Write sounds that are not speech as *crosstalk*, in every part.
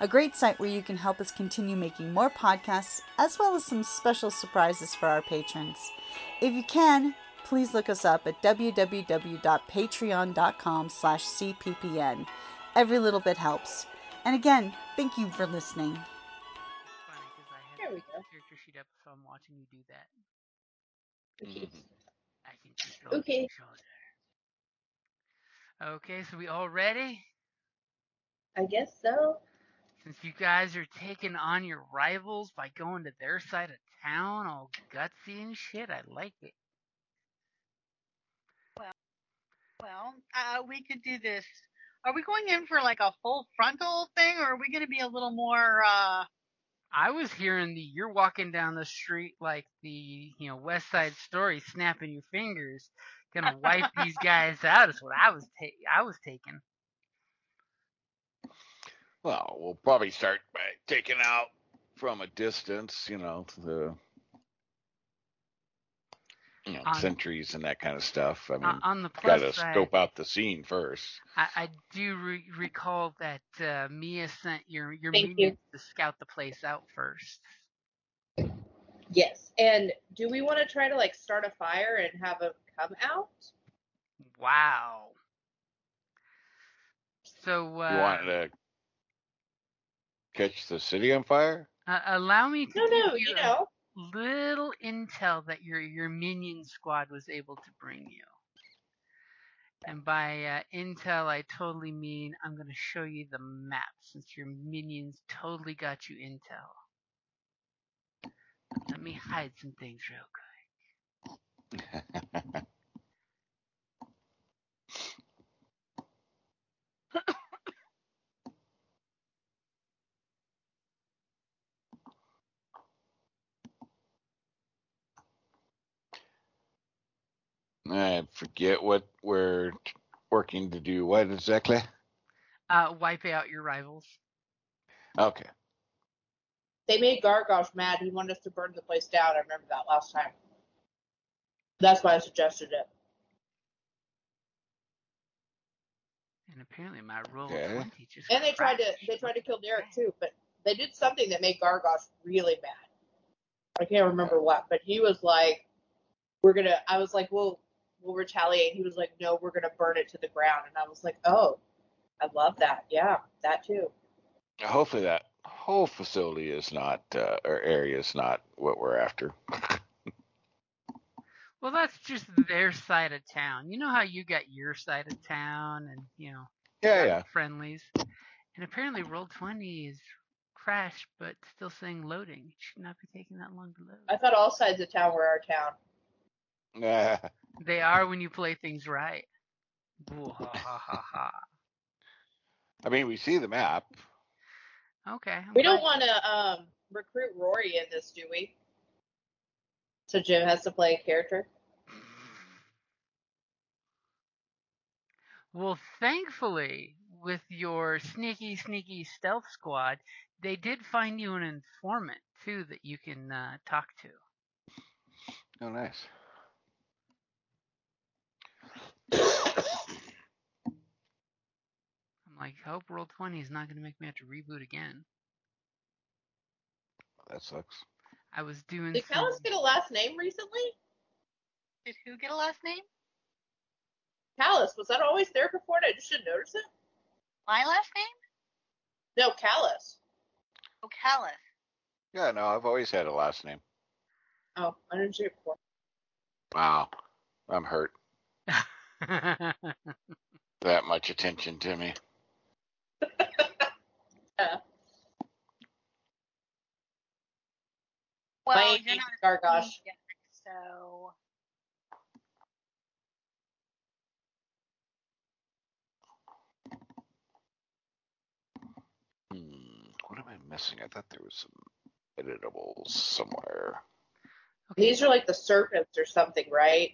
a great site where you can help us continue making more podcasts, as well as some special surprises for our patrons. If you can, please look us up at www.patreon.com slash cppn. Every little bit helps. And again, thank you for listening. funny because I had There we go. character sheet up, so I'm watching you do that. Mm-hmm. Okay. I can Okay. Okay, so we all ready? I guess so. Since you guys are taking on your rivals by going to their side of town, all gutsy and shit, I like it. Well, uh, we could do this. Are we going in for like a full frontal thing, or are we going to be a little more? uh I was hearing the you're walking down the street like the you know West Side Story, snapping your fingers, gonna wipe these *laughs* guys out. Is what I was ta- I was taking. Well, we'll probably start by taking out from a distance, you know, the you know, On- sentries and that kind of stuff. I mean, on the plus gotta side, scope out the scene first. I, I do re- recall that uh, Mia sent your your Thank you. to scout the place out first. Yes. And do we want to try to like start a fire and have them come out? Wow. So uh, you want to catch the city on fire? uh, allow me to No, no, give you a know. little intel that your your minion squad was able to bring you. And by uh, intel, I totally mean I'm going to show you the map since your minions totally got you intel. Let me hide some things real quick. *laughs* I forget what we're working to do. What exactly? Uh, wipe out your rivals. Okay. They made Gargosh mad. He wanted us to burn the place down. I remember that last time. That's why I suggested it. And apparently my roll Okay. of 20 just And they tried to they tried to kill Derek too, but they did something that made Gargosh really mad. I can't remember what, but he was like, "We're gonna." I was like, "Well, we'll retaliate." He was like, "No, we're gonna burn it to the ground." And I was like, "Oh, I love that. Yeah, that too." Hopefully that whole facility is not uh, or area is not what we're after. *laughs* Well, that's just their side of town. You know how you got your side of town and, you know, yeah, yeah. friendlies. And apparently roll 20 is crashed but still saying loading. It should not be taking that long to load. I thought all sides of town were our town. Nah. *laughs* They are when you play things right. Boo, ha, ha, ha, ha. I mean, we see the map. Okay. I'm We don't want to um, recruit Rory in this, do we? So Jim has to play a character. Well, thankfully, with your sneaky, sneaky stealth squad, they did find you an informant too that you can uh, talk to. Oh, nice. I'm like, hope roll twenty is not going to make me have to reboot again. that sucks. I was doing. Did some- Callus get a last name recently? Did who get a last name? Callus, was that always there before and I just didn't notice it? My last name? No, Callus. Oh, Callus. Yeah, no, I've always had a last name. Oh, 104. Wow, I'm hurt. *laughs* *laughs* That much attention to me. *laughs* Yeah. Well, My you're not Gargosh. yet, so Hmm, what am I missing? I thought there was some editables somewhere. These are like the serpents or something, right?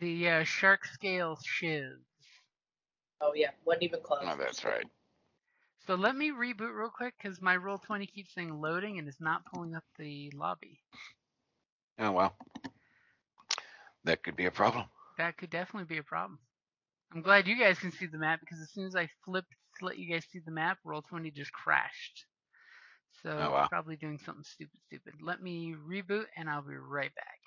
The uh, shark scale shiz. Oh yeah, wasn't even close. Oh, that's right. So let me reboot real quick because my roll 20 keeps saying loading and is not pulling up the lobby. Oh well, that could be a problem. That could definitely be a problem. I'm glad you guys can see the map because as soon as I flipped to let you guys see the map, roll 20 just crashed. So Oh, wow. probably doing something stupid, stupid. Let me reboot and I'll be right back.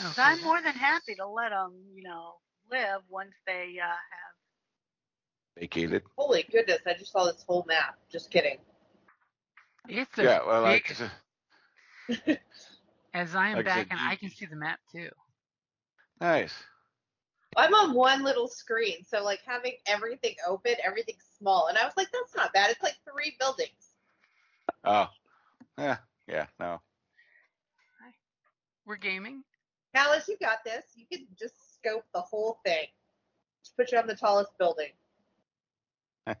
Oh, So I'm more than happy to let them, you know, live once they uh, have. vacated. Holy goodness, I just saw this whole map. Just kidding. It's a Yeah, well, big, like, as I am like back said, and you- I can see the map too. nice. I'm on one little screen, so like having everything open, everything's small, and I was like, that's not bad. It's like three buildings. Oh, yeah, yeah, no. We're gaming. Alice, you got this. You can just scope the whole thing. Just put you on the tallest building. *laughs*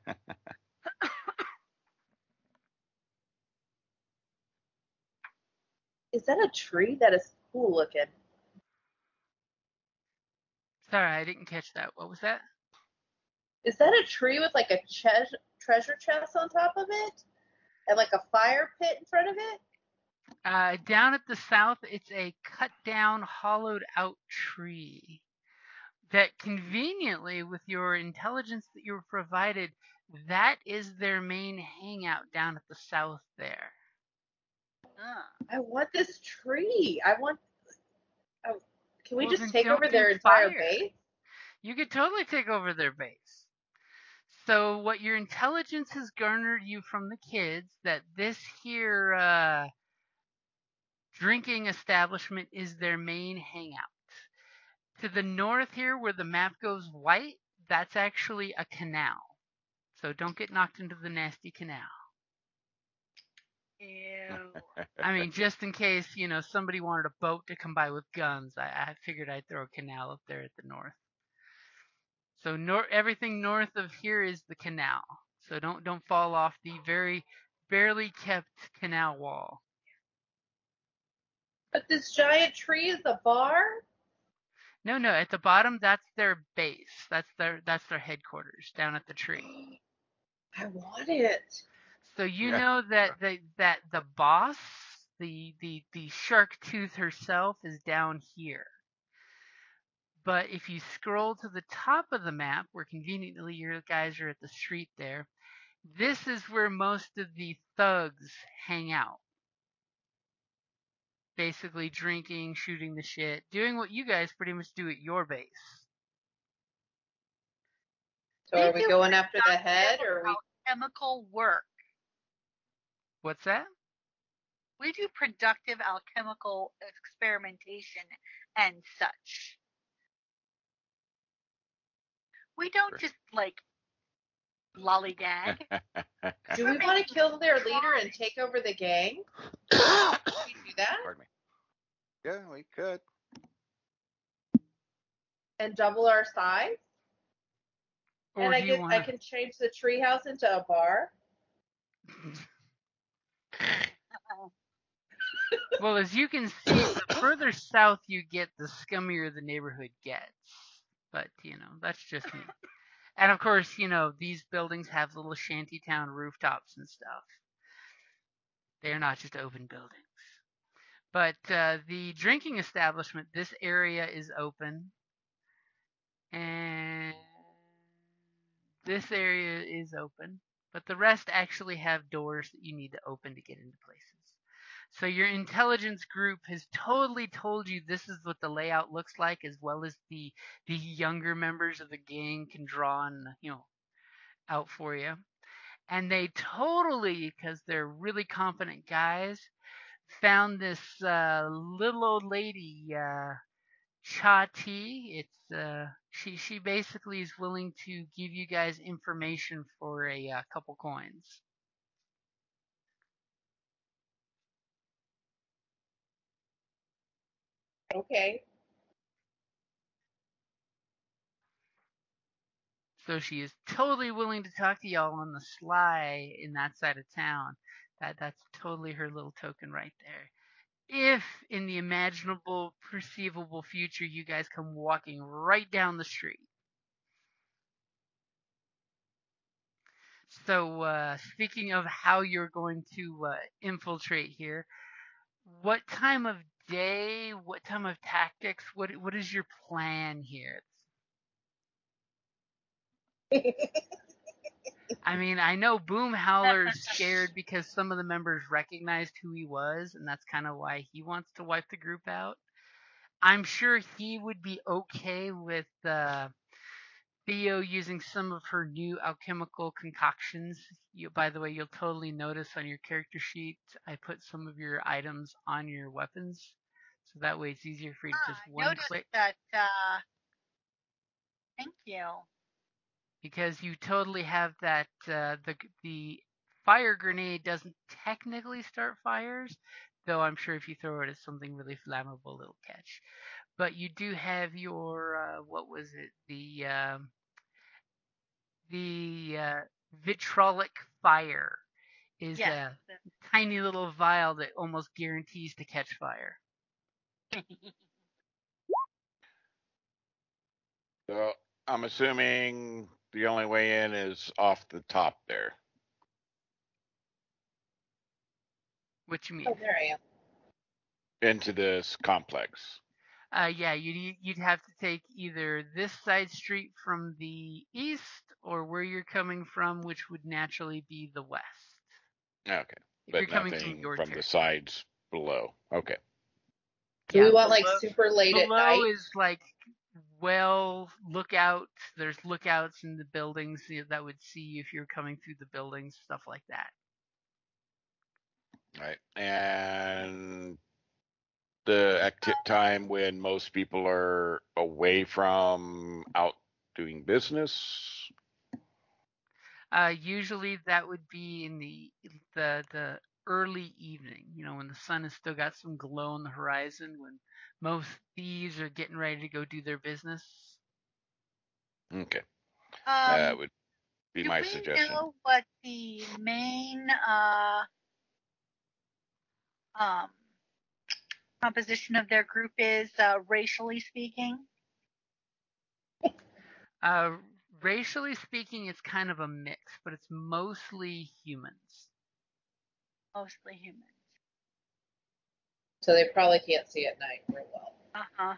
Is that a tree? That is cool looking. Sorry, I didn't catch that. What was that? Is that a tree with like a che- treasure chest on top of it? And like a fire pit in front of it? Uh, down at the south, it's a cut down, hollowed out tree that conveniently, with your intelligence that you were provided, that is their main hangout down at the south there. Uh, I want this tree. I want. Oh, can we Well, just take over their entire fire. base? You could totally take over their base. So what your intelligence has garnered you from the kids that this here uh, drinking establishment is their main hangout. To the north here where the map goes white, that's actually a canal. So don't get knocked into the nasty canal. ew. I mean, just in case, you know, somebody wanted a boat to come by with guns, I, I figured I'd throw a canal up there at the north. So nor- everything north of here is the canal. So don't don't fall off the very barely kept canal wall. But this giant tree is a bar? No, no, at the bottom that's their base. That's their that's their headquarters down at the tree. *gasps* I want it. So you Yeah. know that the that the boss, the the the shark tooth herself is down here. But if you scroll to the top of the map, where conveniently your guys are at the street there, this is where most of the thugs hang out. Basically drinking, shooting the shit, doing what you guys pretty much do at your base. So are we going after the head or are we Chemical work. What's that? We do productive alchemical experimentation and such. We don't Sure. just like lollygag. *laughs* do we want to kill their leader and take over the gang? *coughs* Can we do that? Pardon me. Yeah, we could. And double our size? Or and I do can wanna... I can change the treehouse into a bar. *laughs* Well, as you can see, the further south you get, the scummier the neighborhood gets. But, you know, that's just me. And of course, you know, these buildings have little shantytown rooftops and stuff. They're not just open buildings. But uh, the drinking establishment, this area is open. And this area is open. But the rest actually have doors that you need to open to get into places. So your intelligence group has totally told you this is what the layout looks like, as well as the the younger members of the gang can draw and you know out for you. And they totally, because they're really confident guys, found this uh, little old lady, uh. It's uh, she she basically is willing to give you guys information for a uh, couple coins. Okay. So she is totally willing to talk to y'all on the sly in that side of town. That that's totally her little token right there. If in the imaginable, perceivable future you guys come walking right down the street. So uh, speaking of how you're going to uh, infiltrate here, what time of day, what time of tactics, what what is your plan here? I mean, I know Boomhowler's scared *laughs* because some of the members recognized who he was, and that's kind of why he wants to wipe the group out. I'm sure he would be okay with uh, Theo using some of her new alchemical concoctions. You, by the way, you'll totally notice on your character sheet, I put some of your items on your weapons, so that way it's easier for you to Ah, just one click. that. Uh, thank you. because you totally have that uh, the the fire grenade doesn't technically start fires, though I'm sure if you throw it at something really flammable, it'll catch. But you do have your uh, what was it the um, the uh, vitriolic fire is Yes. a tiny little vial that almost guarantees to catch fire. *laughs* So I'm assuming the only way in is off the top there. What you mean? Oh, there I am. Into this complex. Uh, yeah, you'd you'd have to take either this side street from the east, or where you're coming from, which would naturally be the west. Okay. If But you're coming nothing from your from the sides below. Okay. Do Yeah, we want like super late at below night? is like well lookout. There's lookouts in the buildings that would see if you're coming through the buildings, stuff like that. Right. And the acti- time when most people are away from out doing business. Uh, usually that would be in the the the early evening. You know, when the sun has still got some glow on the horizon, when most thieves are getting ready to go do their business. Okay. Um, that would be do my we suggestion. know what the main uh, um, composition of their group is, uh, racially speaking? Uh, racially speaking, it's kind of a mix, but it's mostly humans. Mostly humans. So they probably can't see at night real well. Uh huh.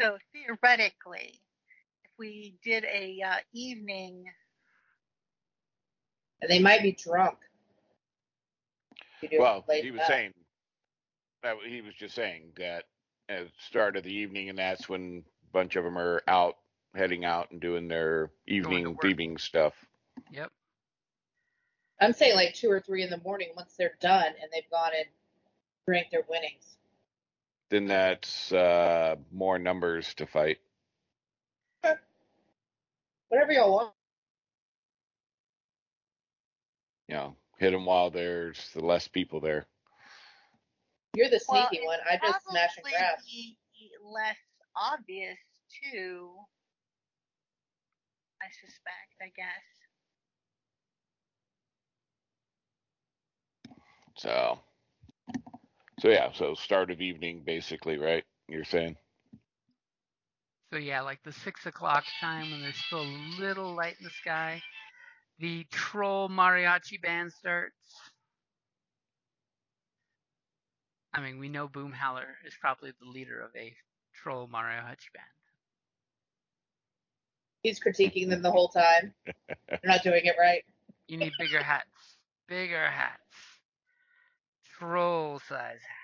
So theoretically, if we did a uh, evening, And they might be drunk. You do it Well, he was enough. saying that he was just saying that at the start of the evening, and that's when a bunch of them are out, heading out and doing their evening work. thieving stuff. Yep. I'm saying like two or three in the morning once they're done and they've gone and drank their winnings. Then that's uh, more numbers to fight. Whatever y'all want. You know, hit them while there's the less people there. You're the well, sneaky one. I just smash and probably grab. be less obvious too. I suspect. I guess. So, so yeah, so start of evening, basically, right? You're saying? So yeah, like the six o'clock time when there's still a little light in the sky, the troll mariachi band starts. I mean, we know Boomhowler is probably the leader of a troll mariachi band. He's critiquing them the whole time. They're not doing it right. You need bigger hats. Bigger hats. Troll size hats.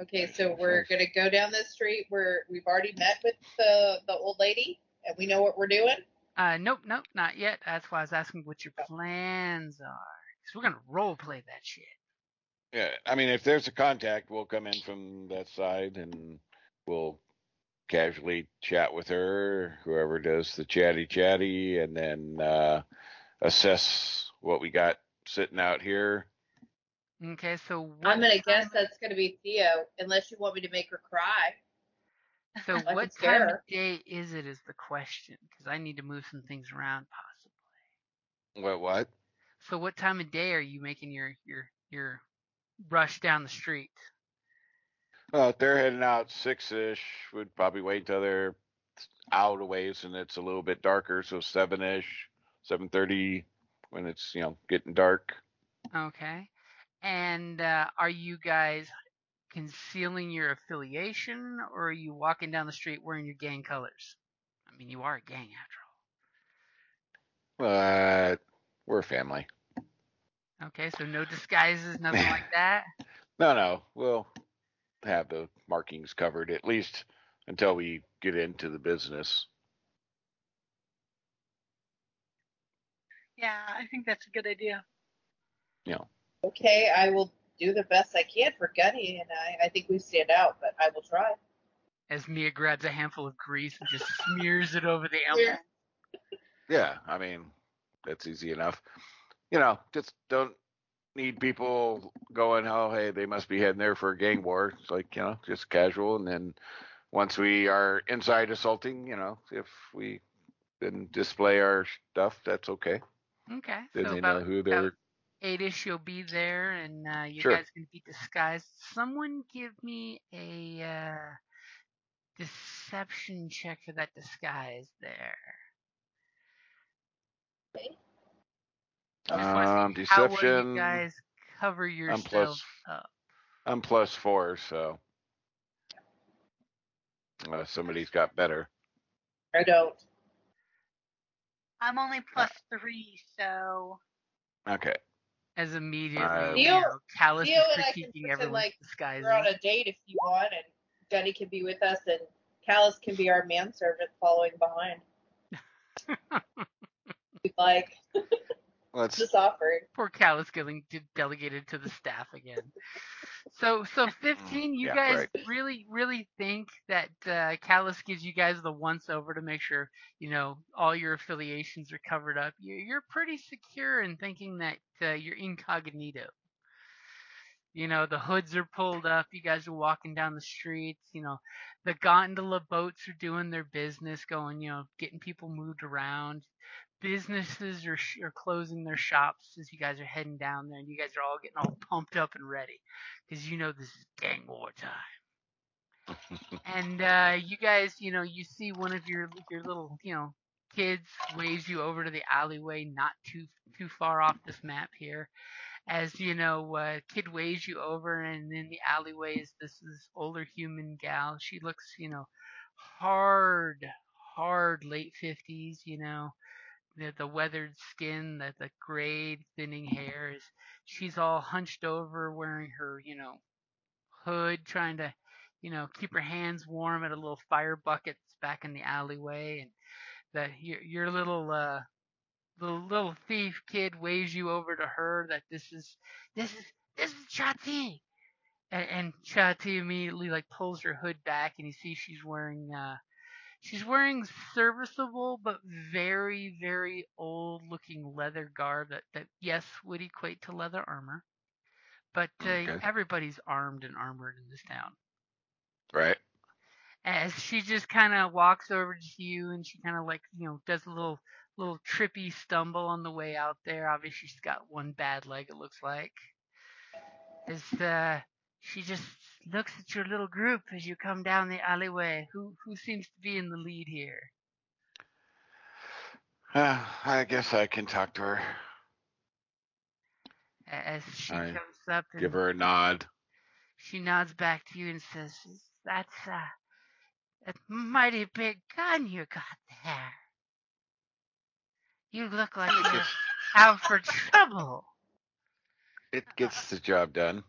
Okay, so we're gonna go down this street where we've already met with the the old lady and we know what we're doing. Uh, nope, nope, not yet. That's why I was asking what your plans are. Because we're gonna role play that shit. Yeah, I mean, if there's a contact, we'll come in from that side and we'll casually chat with her, whoever does the chatty chatty, and then uh, assess what we got sitting out here. Okay, so what I'm gonna guess time- that's gonna be Theo, unless you want me to make her cry. So *laughs* what scare time of day is it? Is the question because I need to move some things around possibly. What? What? So what time of day are you making your your your rush down the street? Well, if they're heading out six ish, we'd probably wait till they're out a ways and it's a little bit darker, so seven ish, seven thirty, when it's you know getting dark. Okay, and uh, are you guys concealing your affiliation, or are you walking down the street wearing your gang colors? I mean, you are a gang after all. But we're family. Okay, so no disguises, *laughs* nothing like that. No, no, we'll have the markings covered at least until we get into the business. Yeah, I think that's a good idea. Okay, I will do the best I can for Gunny, and I, I think we stand out, but I will try. As Mia grabs a handful of grease and just smears it over the emblem. Yeah, I mean, that's easy enough. You know, just don't need people going, oh, hey, they must be heading there for a gang war. It's like, you know, just casual. And then once we are inside assaulting, you know, if we then display our stuff, that's okay. Okay, Then so they about, know who they're about they're. eight-ish you'll be there, and uh, you Sure. guys can be disguised. Someone give me a uh, deception check for that disguise there. I just wanna Um, see how well deception. you guys cover I'm plus. up. I'm plus four, so uh, somebody's got better. I don't. I'm only plus three, so Okay. As immediately, Uh, you Theo- know, Callus Theo is and I can critiquing pretend everyone's like disguises. We're on a date if you want, and Gunny can be with us, and Callus can be our manservant following behind. *laughs* Like *laughs* Let's. just offering. Poor Callus getting delegated to the staff again. So, so 15, you Yeah, guys right. really, really think that uh, Callus gives you guys the once over to make sure, you know, all your affiliations are covered up. You- You're pretty secure in thinking that uh, you're incognito. You know, the hoods are pulled up. You guys are walking down the streets. You know, the gondola boats are doing their business, going, you know, getting people moved around. Businesses are, are closing their shops as you guys are heading down there, and you guys are all getting all pumped up and ready because you know this is gang war time. and uh, you guys, you know, you see one of your your little, you know, kids waves you over to the alleyway, not too too far off this map here. As you know, uh, kid waves you over, and in the alleyway is this this older human gal. She looks, you know, hard, hard late fifties. You know, the the weathered skin, the the gray thinning hair is. She's all hunched over, wearing her, you know, hood, trying to, you know, keep her hands warm at a little fire bucket that's back in the alleyway, and that your your little uh the little thief kid waves you over to her that this is this is this is Chati. And, and Chati immediately like pulls her hood back and you see she's wearing uh she's wearing serviceable but very, very old looking leather garb that, that yes would equate to leather armor. But uh, Okay. everybody's armed and armored in this town Right. as she just kind of walks over to you and she kind of like you know does a little little trippy stumble on the way out there obviously she's got one bad leg it looks like as uh she just looks at your little group as you come down the alleyway who who seems to be in the lead here Uh, I guess I can talk to her. As she I comes up and Give her a nod. she nods back to you and says that's uh a mighty big gun you got there. You look like you're out for trouble. it gets the job done.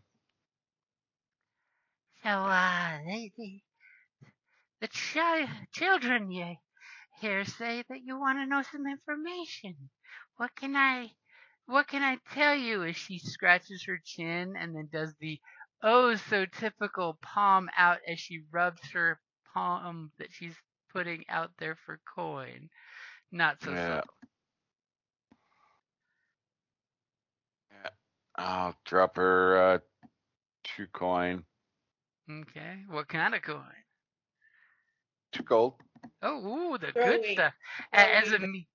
So, uh, they, the, the chi- children you here say that you want to know some information. What can I, what can I tell you? As she scratches her chin and then does the oh so typical palm out as she rubs her palm that she's putting out there for coin. Not so Yeah. subtle. I'll drop her uh, two coin, Okay. What kind of coin? two gold. Oh, ooh, the Throwing- good stuff. A- As throwing- imme-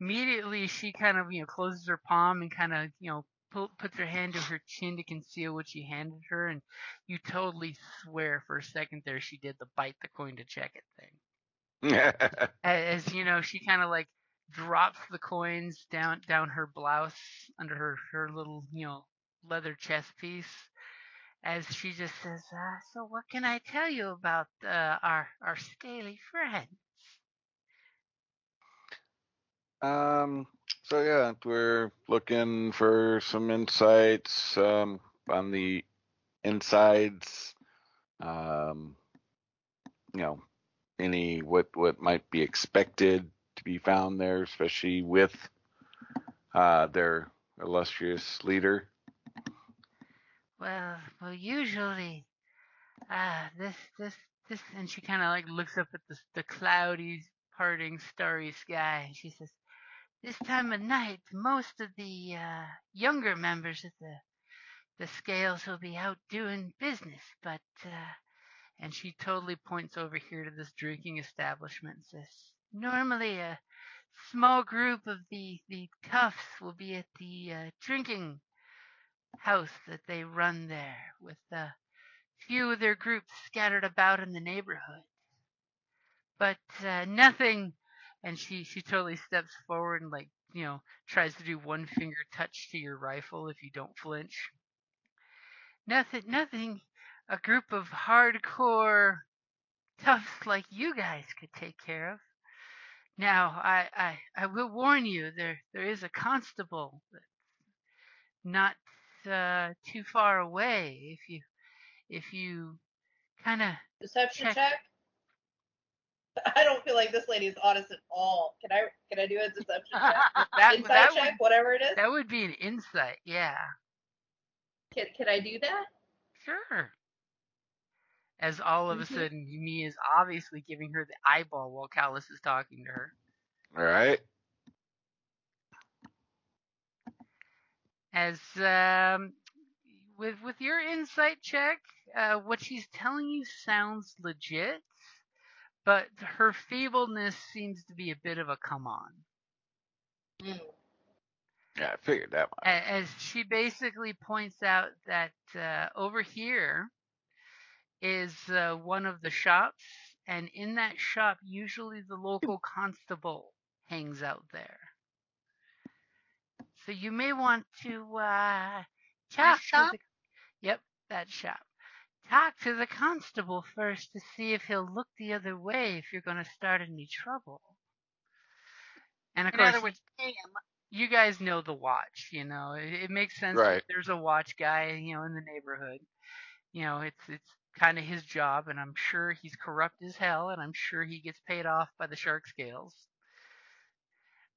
immediately she kind of you know closes her palm and kind of you know pull, puts her hand to her chin to conceal what she handed her, and you totally swear for a second there she did the bite the coin to check it thing. *laughs* A- As you know, she kind of like drops the coins down down her blouse under her her little you know leather chest piece. As she just says, uh, "So what can I tell you about uh, our our scaly friends um. So yeah, we're looking for some insights um, on the insides. Um, you know, any what what might be expected be found there, especially with uh, their illustrious leader. Well, well, usually, ah, this, this, this, and she kind of like looks up at the the cloudy, parting, starry sky, and she says, "This time of night, most of the uh, younger members of the the scales will be out doing business, but." Uh, and she totally points over here to this drinking establishment and says, "Normally, a small group of the the toughs will be at the uh, drinking." house that they run there with a few of their groups scattered about in the neighborhood. But uh, nothing, and she, she totally steps forward and like, you know, tries to do one finger touch to your rifle if you don't flinch. Nothing, nothing a group of hardcore toughs like you guys could take care of. Now, I, I, I will warn you, there, there is a constable not uh, too far away if you if you kind of Deception Check. check. *laughs* I don't feel like this lady is honest at all. Can I can I do a deception check? *laughs* that Insight that check, would whatever it is. that would be an insight, yeah, Can can I do that? sure. As all of a Mhm. sudden, me is obviously giving her the eyeball while Callus is talking to her. All right. As um, with with your insight check, uh, what she's telling you sounds legit, but her feebleness seems to be a bit of a come on. Mm. Yeah, I figured that one. As she basically points out that uh, over here is uh, one of the shops, and in that shop, usually the local constable hangs out there. So you may want to uh, talk to shop? the yep that shop. Talk to the constable first to see if he'll look the other way if you're going to start any trouble. And of In course, other words, pay him. you guys know the watch, you know. It, it makes sense Right. that there's a watch guy, you know, in the neighborhood. You know, it's it's kind of his job, and I'm sure he's corrupt as hell, and I'm sure he gets paid off by the shark scales.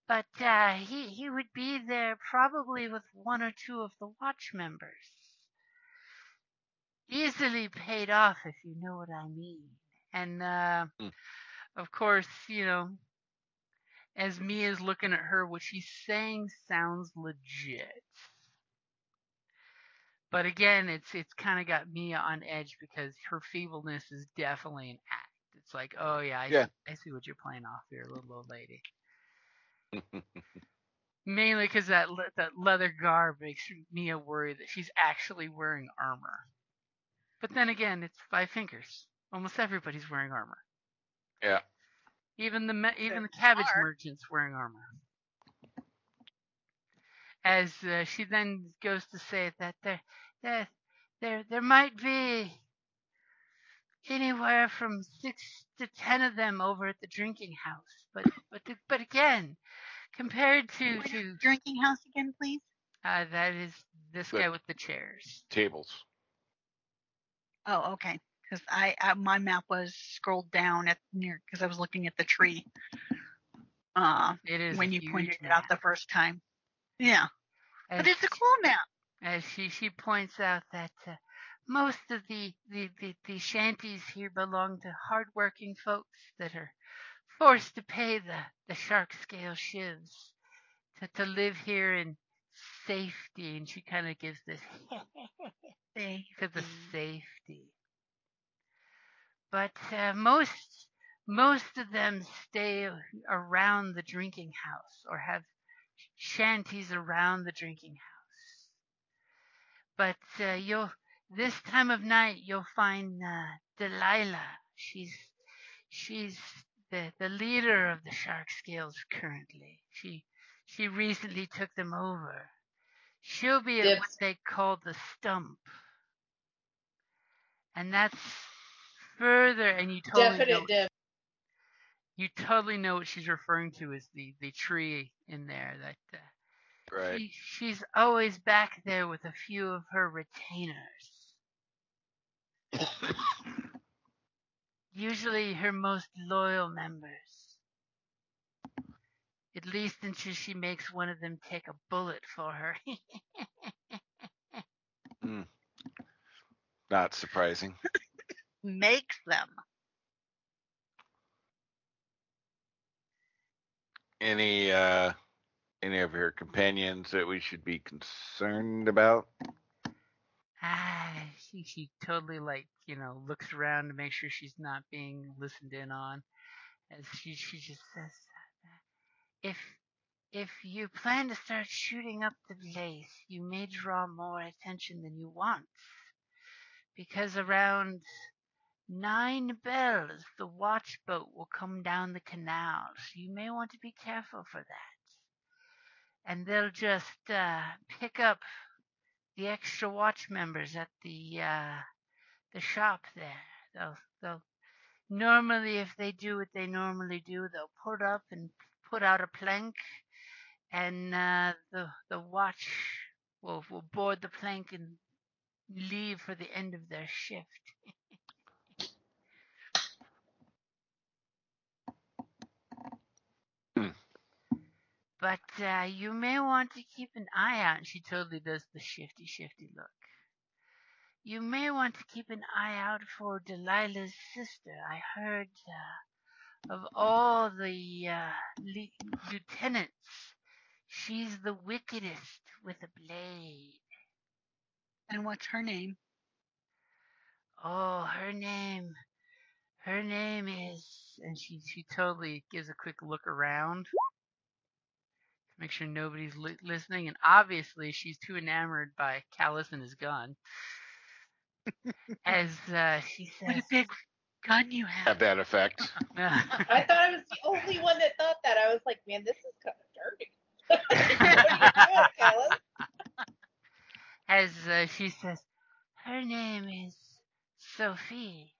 But uh, he he would be there probably with one or two of the watch members. Easily paid off, if you know what I mean. And uh, Hmm. of course, you know, as Mia's looking at her, what she's saying sounds legit. But again, it's it's kind of got Mia on edge because her feebleness is definitely an act. It's like, oh yeah, I, Yeah. See, I see what you're playing off here, little old lady. *laughs* Mainly because that le- that leather garb makes Mia worry that she's actually wearing armor. But then again, it's five fingers. Almost everybody's wearing armor. yeah. Even the me- even the cabbage merchants wearing armor. As uh, she then goes to say that there, there, there, there might be anywhere from six to ten of them over at the drinking house. But but but again, compared to Where's to drinking house again, please? uh, that is this The- guy with the chairs. Tables. Oh, okay. Because I, I my map was scrolled down at near because I was looking at the tree. Uh, It is when you huge pointed it out the first time. Yeah, As but it's a cool map. as she she points out that uh, most of the, the, the, the shanties here belong to hardworking folks that are forced to pay the, the shark scale shivs to, to live here in safety. And she kind of gives this *laughs* to the safety. But uh, most most of them stay around the drinking house or have shanties around the drinking house but uh, you'll this time of night you'll find uh, Delilah. She's she's the the leader of the shark scales currently. She she recently took them over. She'll be at what they call the stump, and that's further. And you totally know Definite dip. You totally know what she's referring to as the the tree in there that. Uh, Right. she, she's always back there with a few of her retainers. Usually her most loyal members. At least until she makes one of them take a bullet for her. Not surprising. *laughs* Makes them. Any uh any of her companions that we should be concerned about? ah, she, she totally like, you know, looks around to make sure she's not being listened in on. As she, she just says, if if you plan to start shooting up the place, you may draw more attention than you want. Because around nine bells, the watch boat will come down the canal, so you may want to be careful for that. And they'll just uh, pick up the extra watch members at the uh, the shop there. They'll they'll normally if they do what they normally do, they'll put up and put out a plank, and uh, the the watch will will board the plank and leave for the end of their shift. But uh, you may want to keep an eye out. And she totally does the shifty, shifty look. You may want to keep an eye out for Delilah's sister. I heard uh, of all the uh, le- lieutenants, she's the wickedest with a blade. And what's her name? Oh, her name, her name is, and she she totally gives a quick look around make sure nobody's li- listening, and obviously she's too enamored by Callus and his gun. *laughs* As uh, she What a big gun you have. Have that effect. *laughs* I thought I was the only one that thought that. I was like, man, this is kind of dirty. what are you doing, Callus? as uh, she says, her name is Sophie.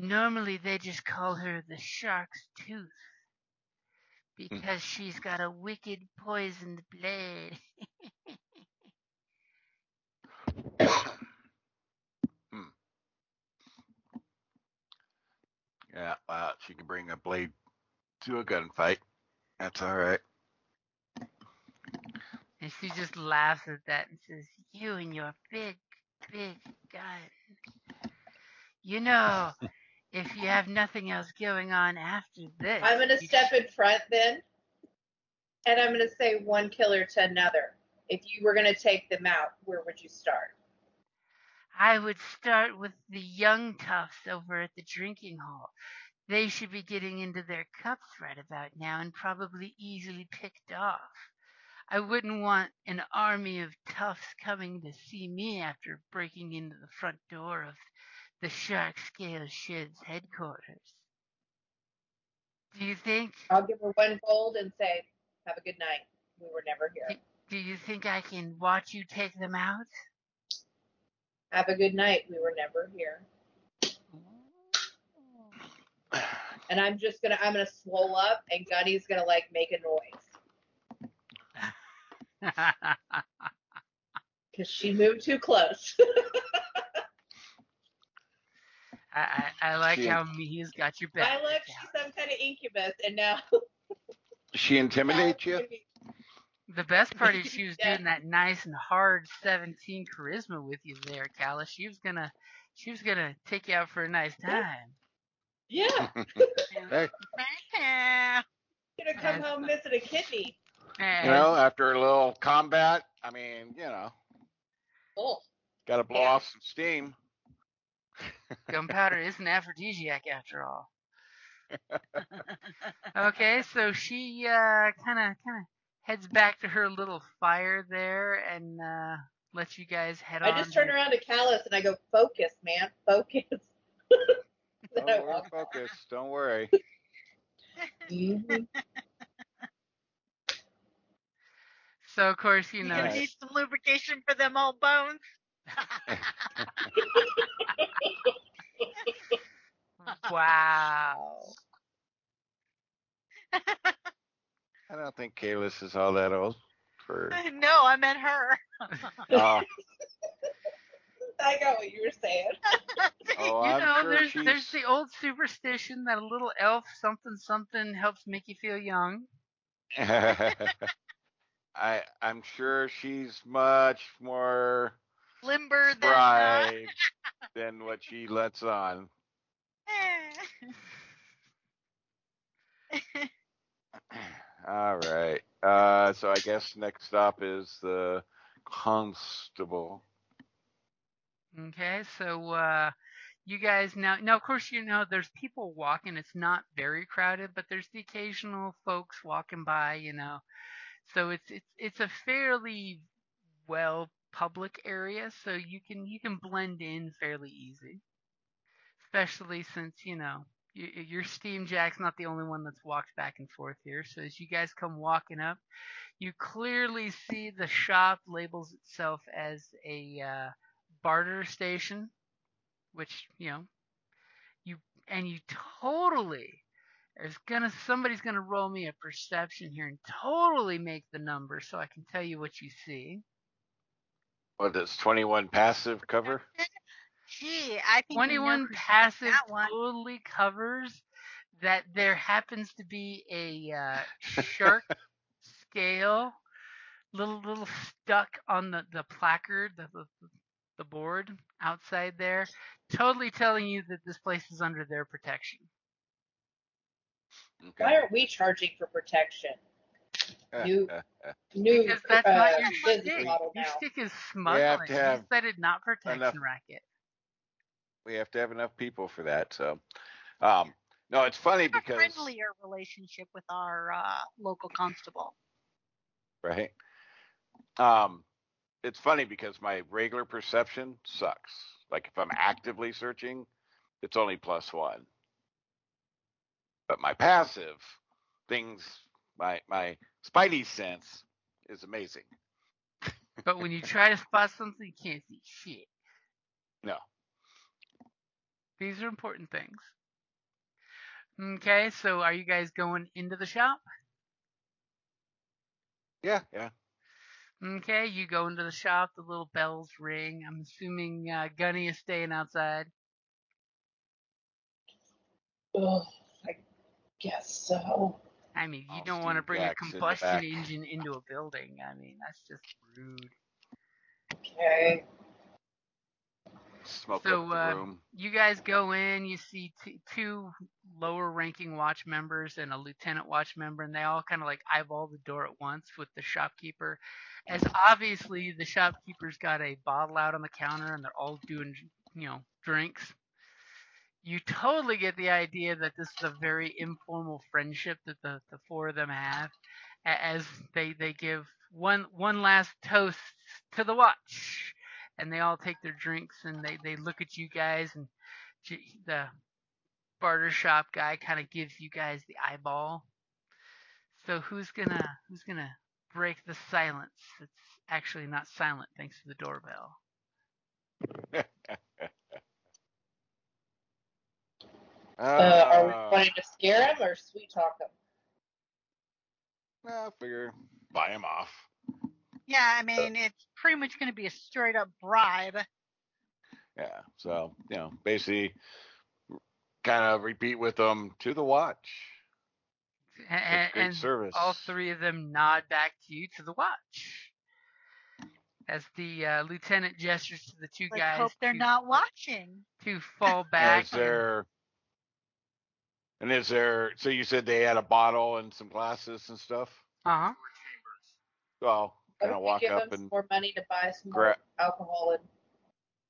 Normally they just call her the shark's tooth because she's got a wicked poisoned blade. *coughs* Hmm. Yeah, well, she can bring a blade to a gunfight. That's all right. And she just laughs at that and says, You and your big, big gun. You know, *laughs* if you have nothing else going on after this, I'm gonna you step in front then, and I'm gonna say one killer to another. If you were gonna take them out, where would you start? I would start with the young toughs over at the drinking hall. They should be getting into their cups right about now and probably easily picked off. I wouldn't want an army of toughs coming to see me after breaking into the front door of the Shark Scale Shed's headquarters. Do you think I'll give her one gold and say, "Have a good night." We were never here. do you think I can watch you take them out? Have a good night. We were never here. And I'm just gonna I'm gonna swole up and Gunny's gonna like make a noise. *laughs* Because she moved too close. *laughs* I, I, I like She- how Mia's got your back. I look, she's some kind of incubus and now she intimidates *laughs* you? The best part is she was *laughs* Yeah. doing that nice and hard 17 charisma with you there, Callus. She was gonna, she was gonna take you out for a nice time. Yeah. *laughs* Hey, Gonna come home missing a kidney. And you know, after a little combat, I mean, you know, Oh. got to blow Yeah. off some steam. Gunpowder is an aphrodisiac after all. *laughs* okay, so she uh, kind of, kind of heads back to her little fire there and uh, lets you guys head on. I just turn to- around to Callus and I go, focus, man, focus. Then Oh, we're focused. Don't worry. *laughs* *laughs* So of course, you You know, gonna need some lubrication for them old bones. Wow. I don't think Kalis is all that old for. *laughs* no, I meant her. Oh, I got what you were saying. *laughs* oh, you I'm know, sure there's she's. there's the old superstition that a little elf something something helps make you feel young. *laughs* I I'm sure she's much more Limber than uh, *laughs* than what she lets on. *laughs* All right. Uh, so I guess next stop is the constable. Okay, so uh you guys now now of course you know there's people walking, it's not very crowded, but there's the occasional folks walking by, you know. So it's it's it's a fairly well public area, so you can you can blend in fairly easy. Especially since, you know, y- y- your steam jack's not the only one that's walked back and forth here. So as you guys come walking up, you clearly see the shop labels itself as a uh, barter station, which you know, you and you totally there's gonna somebody's gonna roll me a perception here and totally make the number so I can tell you what you see. What does 21 passive cover? Gee, I think 21 passive totally covers that there happens to be a uh, *laughs* shark scale little little stuck on the the placard the, the the board outside there totally telling you that this place is under their protection Why aren't we charging for protection? You- *laughs* New because that's uh, not your business stick model your now. stick is have smuggling to you have said it not protection enough- racket we have to have enough people for that. So, um, no, it's funny because. a because friendlier relationship with our uh, local constable. right. Um, it's funny because my regular perception sucks. Like if I'm actively searching, it's only plus one. But my passive things, my my spidey sense is amazing. *laughs* but when you try to spot something you can't see shit No. These are important things. Okay, so are you guys going into the shop? Yeah, yeah. Okay, you go into the shop, the little bells ring. I'm assuming uh, Gunny is staying outside. Ugh, I guess so. I mean, you don't want to bring a Jack's in combustion engine into a building. I mean, that's just rude. Okay. Smoke So, up the uh. You guys go in, you see t- two lower ranking watch members and a lieutenant watch member, and they all kind of like eyeball the door at once with the shopkeeper. As obviously the shopkeeper's got a bottle out on the counter and they're all doing, you know, drinks. You totally get the idea that this is a very informal friendship that the, the four of them have as they, they give one one last toast to the watch and they all take their drinks and they, they look at you guys and the barter shop guy kind of gives you guys the eyeball. So who's gonna who's gonna break the silence? It's actually not silent thanks to the doorbell. *laughs* Uh, are we trying to scare him or sweet talk him? I figure buy him off. Yeah, I mean, it's pretty much going to be a straight up bribe. Yeah. So you know, basically, kind of repeat with them to the watch. And, great and service. all three of them nod back to you to the watch. As the uh, lieutenant gestures to the two Let's guys hope they're to, not watching. to *laughs* fall back. Is there? And is there? So you said they had a bottle and some glasses and stuff. Uh huh. Well, Why kind of don't we walk give up him and more money to buy some gra- alcohol and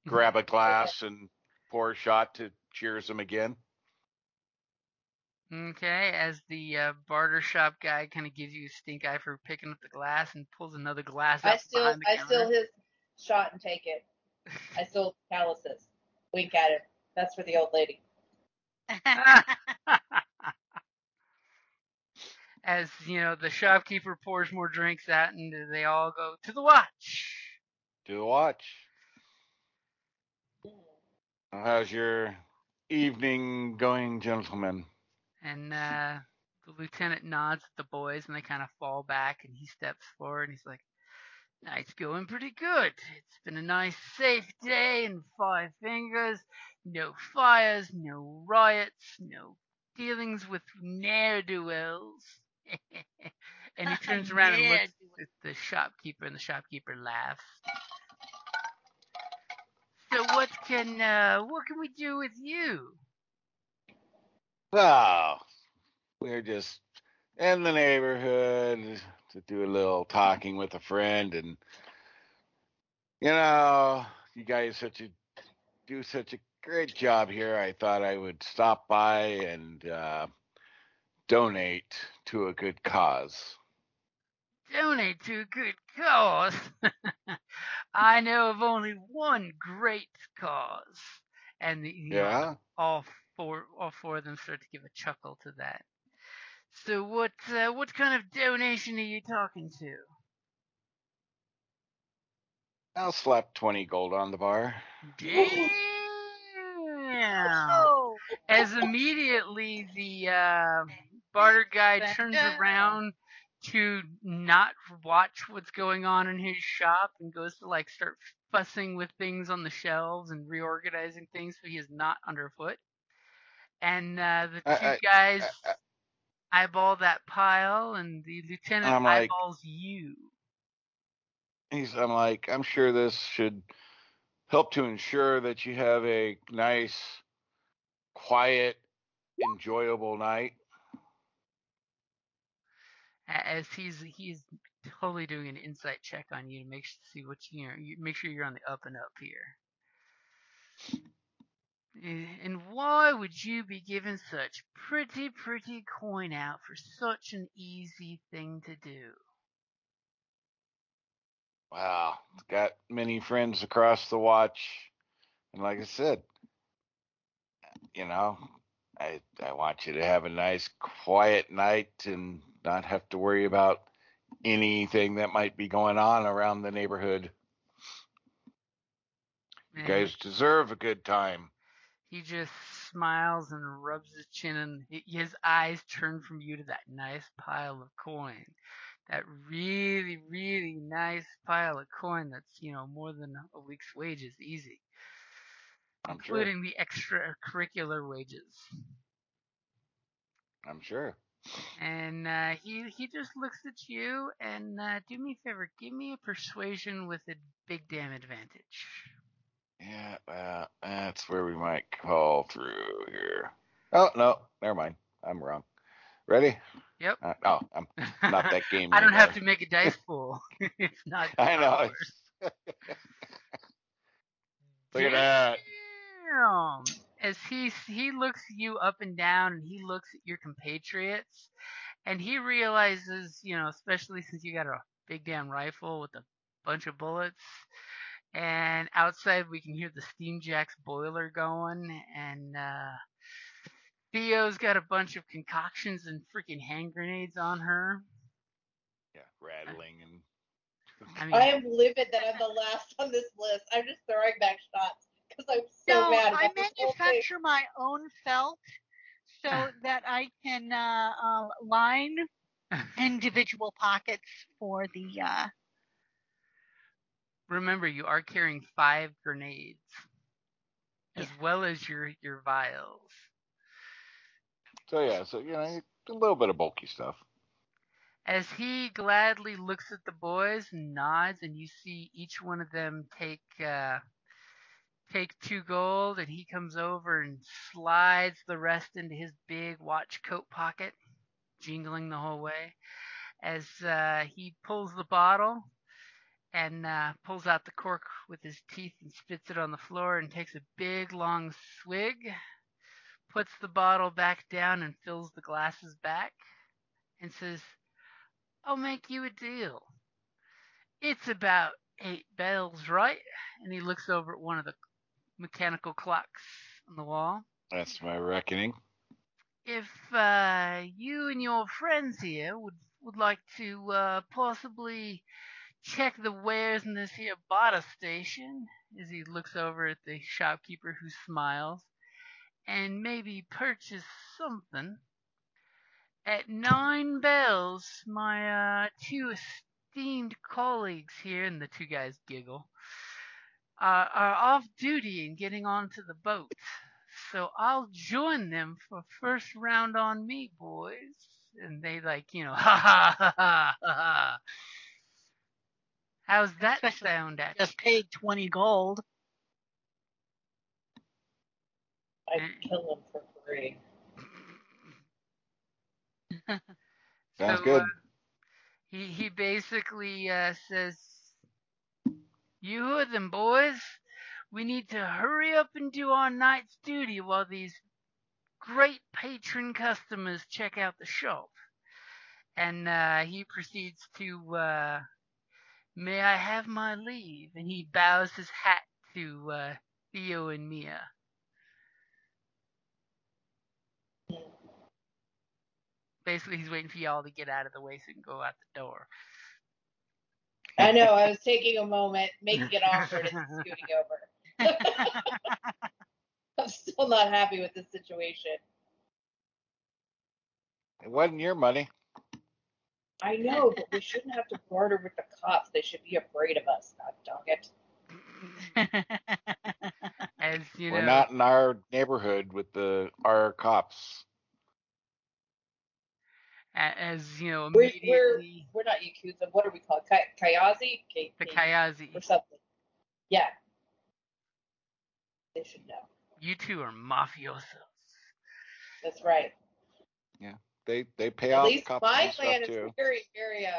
grab a glass and pour a shot to cheers them again. Okay, as the uh, barter shop guy kind of gives you a stink eye for picking up the glass and pulls another glass I up still behind the I steal counter. his shot and take it. I *laughs* still calluses. Wink at him. That's for the old lady. *laughs* as you know, the shopkeeper pours more drinks out, and they all go to the watch. To the watch. How's your evening going, gentlemen? And uh, the lieutenant nods at the boys, and they kind of fall back, and he steps forward, and he's like, "Night's going pretty good. It's been a nice, safe day in Five Fingers. No fires, no riots, no dealings with ne'er do wells." *laughs* and he *laughs* turns around and looks at the shopkeeper, and the shopkeeper laughs. So what can uh, what can we do with you? Oh, we're just in the neighborhood to do a little talking with a friend, and you know, you guys such a do such a great job here. I thought I would stop by and uh, donate to a good cause. donate to a good cause. *laughs* I know of only one great cause, and the, you know, Yeah. all four all four of them start to give a chuckle to that. So what uh, what kind of donation are you talking to? I'll slap twenty gold on the bar. Damn! Oh, As immediately the uh, barter guy turns around to not watch what's going on in his shop and goes to like start fussing with things on the shelves and reorganizing things so he is not underfoot. And uh, the two I- guys I- eyeball that pile, and the lieutenant I'm like- eyeballs you. He's, I'm like, I'm sure this should help to ensure that you have a nice, quiet, enjoyable night. As he's he's totally doing an insight check on you to make s- see what you know, you make sure you're on the up and up here. And why would you be giving such pretty, pretty coin out for such an easy thing to do? Wow, got many friends across the watch, and like I said, you know, I I want you to have a nice, quiet night and not have to worry about anything that might be going on around the neighborhood. You guys deserve a good time. he just smiles and rubs his chin, and his eyes turn from you to that nice pile of coin. That really, really nice pile of coin that's, you know, more than a week's wages easy. I'm sure. including the extracurricular wages. I'm sure. And uh, he he just looks at you and uh, do me a favor, give me a persuasion with a big damn advantage. Yeah, uh, that's where we might call through here. Oh no, never mind. I'm wrong. Ready? Yep. Uh, oh, I'm not that *laughs* game. I don't have to make a dice pool. *laughs* it's not. *laughs* I know. Look at that. Damn. As he he looks you up and down, and he looks at your compatriots, and he realizes, you know, especially since you got a big damn rifle with a bunch of bullets, and outside we can hear the steam jack's boiler going, and uh, Theo's got a bunch of concoctions and freaking hand grenades on her. Yeah, rattling and I *laughs* mean, I am livid that I'm the last on this list. I'm just throwing back shots because I'm so no, mad I about this whole thing. manufacture my own felt so *laughs* that I can uh, uh, line individual pockets for the. Uh, remember, you are carrying five grenades, as well as your your vials. So yeah, so you know, a little bit of bulky stuff. As he gladly looks at the boys and nods, and you see each one of them take uh, take two gold, and he comes over and slides the rest into his big watch coat pocket, jingling the whole way. As uh, he pulls the bottle and uh, pulls out the cork with his teeth and spits it on the floor and takes a big long swig, puts the bottle back down and fills the glasses back, and says, I'll make you a deal. It's about eight bells, right? And he looks over at one of the mechanical clocks on the wall. That's my reckoning. If uh, you and your friends here would would like to uh, possibly check the wares in this here barter station, as he looks over at the shopkeeper who smiles, and maybe purchase something. At nine bells, my uh, two esteemed colleagues here, and the two guys giggle, uh, are off duty and getting onto the boat. So I'll join them for first round on me, boys. And they like, you know, *laughs* ha ha ha ha ha. How's that Especially sound at just paid 20 gold. I'd kill him for free. *laughs* Sounds So, good. uh, he he basically uh, says, "You heard them, boys. We need to hurry up and do our night's duty while these great patron customers check out the shop." And uh, he proceeds to, uh, "May I have my leave?" And he bows his hat to uh, Theo and Mia. Basically, he's waiting for y'all to get out of the way so he can go out the door. I know. I was taking a moment, making it awkward, and scooting over. *laughs* I'm still not happy with this situation. It wasn't your money. I know, but we shouldn't have to barter with the cops. They should be afraid of us. God dog it. *laughs* As you We're know, not in our neighborhood with the our cops. A- as you know, We're, we're, immediately we're not Yakuza. What are we called? Kay- Kayazy? Kay- the Kay- Kayazy, Or something. Yeah. They should know. you two are mafiosos. That's right. Yeah. They they pay At off least cops my and stuff clan is too. very, very, uh,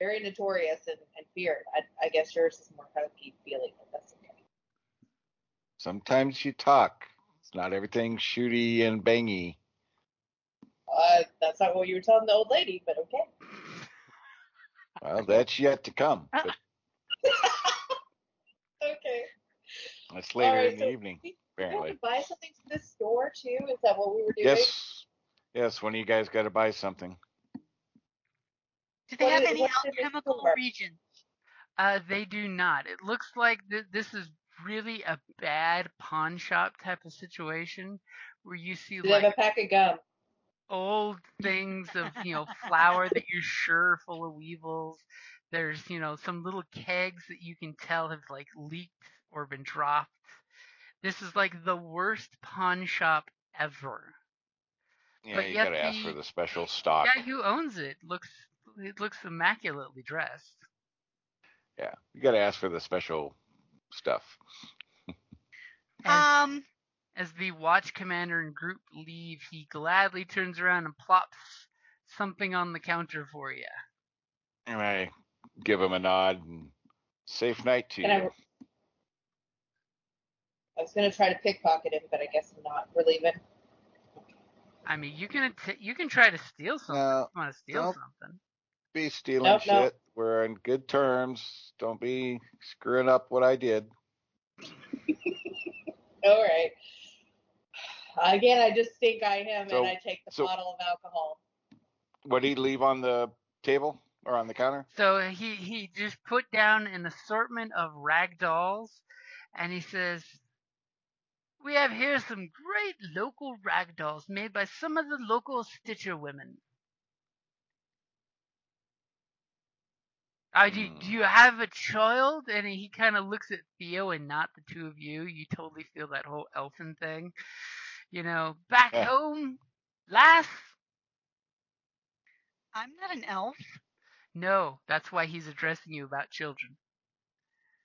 very notorious and, and feared. I, I guess yours is more kind of keep feeling, but that's okay. Sometimes you talk. It's not everything shooty and bangy. Uh, that's not what you were telling the old lady, but okay. Well, that's yet to come. But *laughs* Okay. that's later right, in so the evening, we- You have apparently. to buy something from this store too? Is that what we were doing? Yes, yes. When you guys got to buy something, Do they What have is- any what's in the alchemical regions? Uh, they do not. It looks like th- this is really a bad pawn shop type of situation where you see Do they have like a pack of gum? Old things of you know flour that you're sure full of weevils. There's you know some little kegs that you can tell have like leaked or been dropped. This is like the worst pawn shop ever. yeah, But you got to ask for the- the special stock. Yeah, who owns it looks it looks immaculately dressed. Yeah, you got to ask for the special stuff. *laughs* Um, as the watch commander and group leave, he gladly turns around and plops something on the counter for you. And I give him a nod and safe night to Can you. I was gonna try to pickpocket him, but I guess I'm not. We're leaving. I mean, you can att- you can try to steal something. No, if you want to steal nope. something. Be stealing Nope, shit. nope. We're on good terms. Don't be screwing up what I did. *laughs* All right. Again, I just stink eye him So- and I take the so- bottle of alcohol. What did he leave on the table? or on the counter? So he he just put down an assortment of rag dolls, and he says, "We have here some great local rag dolls made by some of the local Stitcher women. Uh, do, you- do you have a child?" And he kind of looks at Theo and not the two of you. You totally feel that whole elfin thing, you know. Back Yeah. home, lass. I'm not an elf. No, that's why he's addressing you about children.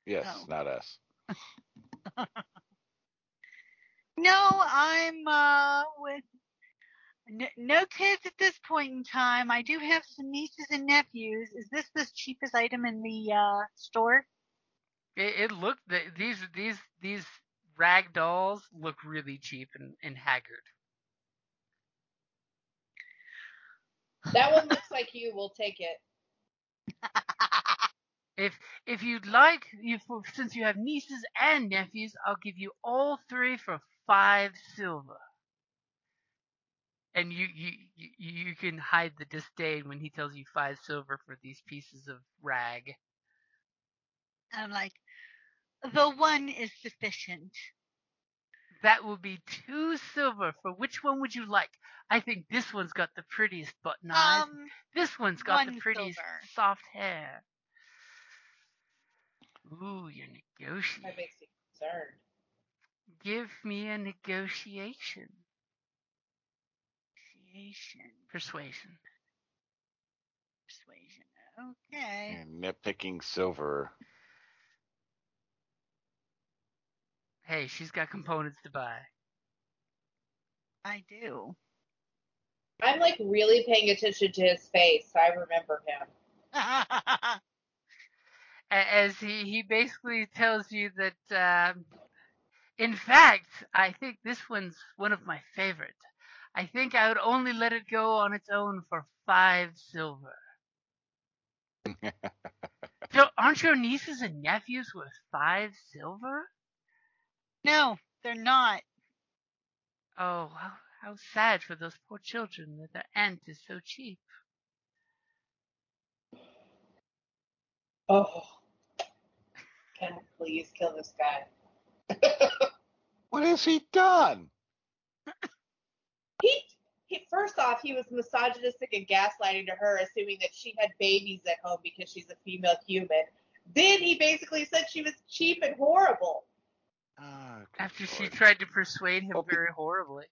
Yes, Oh. not us. *laughs* No, I'm uh with n- no kids at this point in time. I do have some nieces and nephews. Is this the cheapest item in the uh store? It, it looked th- these these these rag dolls look really cheap and, and haggard. That one *laughs* looks like you. We'll take it. *laughs* If if you'd like, you since you have nieces and nephews, I'll give you all three for five silver. And you you you, you can hide the disdain when he tells you five silver for these pieces of rag. I'm like, the one is sufficient. That will be two silver. For which one would you like? I think this one's got the prettiest button eyes. Um, This one's got the prettiest silver. soft hair. Ooh, you're That negotiating. makes me concerned. Give me a negotiation. negotiation, Persuasion. persuasion. Okay. And nitpicking silver. Hey, she's got components to buy. I do. I'm like really paying attention to his face. So I remember him. *laughs* As he, he basically tells you that, um, in fact, I think this one's one of my favorite. I think I would only let it go on its own for five silver. *laughs* so, aren't your nieces and nephews worth five silver? No, they're not. Oh, how, how sad for those poor children that their aunt is so cheap. Oh, can please kill this guy? *laughs* What has he done? He, he first off, he was misogynistic and gaslighting to her, assuming that she had babies at home because she's a female human. Then he basically said she was cheap and horrible. Ah, good After she tried to persuade him Well, be- very horribly.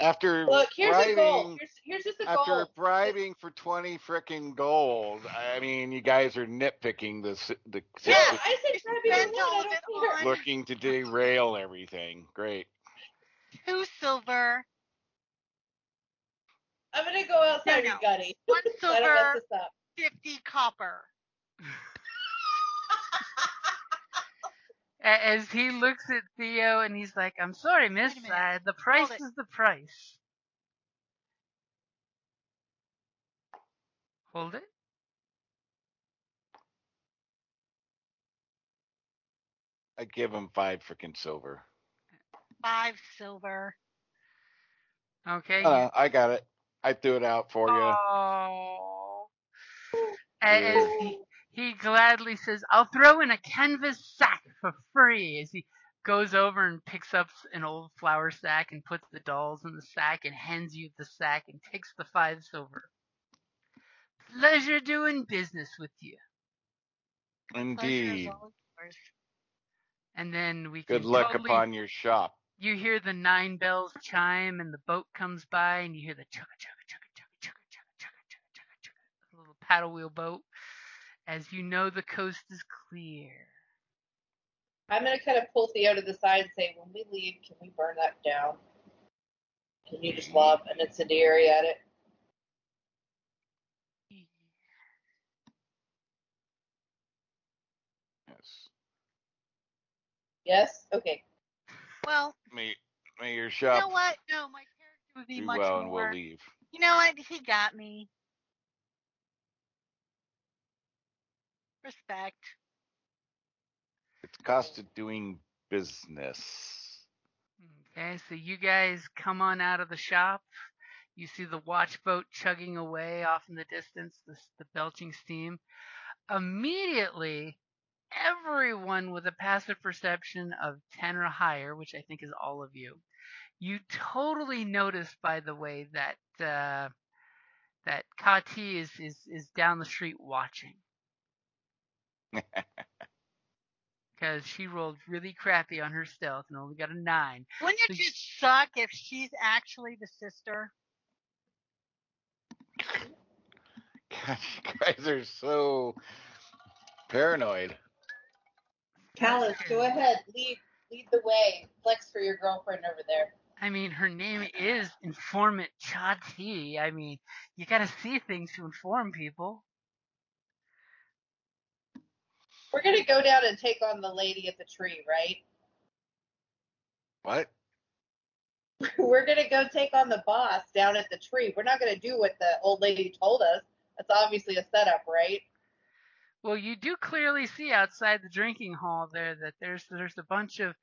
after Look, here's a goal. bribing- Here's, here's just a after goal. bribing for twenty frickin' gold, I mean, you guys are nitpicking this. the Yeah, situ- I said try to be Spend one. all I don't care. on- looking to derail everything. Great. Two silver, I'm gonna go outside No, and no. gutty. one *laughs* I don't mess silver, this up. fifty copper. *laughs* A- As he looks at Theo and he's like, I'm sorry, miss, minute. uh, the price it. is the price. Hold it. I give him five frickin' silver. Five silver. Okay. Uh, I got it. I threw it out for you. Oh. A- As he, he gladly says, I'll throw in a canvas sack for free as he goes over and picks up an old flour sack and puts the dolls in the sack and hands you the sack and takes the five silver. Pleasure doing business with you. Indeed. And then we can Good luck totally, upon your shop. you hear the nine bells chime and the boat comes by and you hear the chugga chugga chugga chugga chugga chugga chugga chugga chugga chugga little paddle wheel boat as you know the coast is clear. I'm gonna kind of pull Theo to the side and say, when we leave, can we burn that down? Can you just lob an incendiary at it? Yes. Yes? Okay. Well, May, may your you know what? No, my character would be do much well and we'll leave. You know what? He got me. Respect. It's cost of doing business. Okay, so you guys come on out of the shop. You see the watch boat chugging away off in the distance, the, the belching steam. Immediately, everyone with a passive perception of 10 or higher, which I think is all of you, you totally notice, by the way, that uh, that Kati is, is is down the street watching because she rolled really crappy on her stealth and only got a nine. Wouldn't it So- just suck if she's actually the sister? *laughs* Gosh, you guys are so paranoid. Callis, go ahead, lead lead the way. Flex for your girlfriend over there. I mean, her name is Informant Chati. I mean, you gotta see things to inform people. We're gonna go down and take on the lady at the tree, right? What? *laughs* We're gonna go take on the boss down at the tree. We're not gonna do what the old lady told us. That's obviously a setup, right? Well, you do clearly see outside the drinking hall there that there's there's a bunch of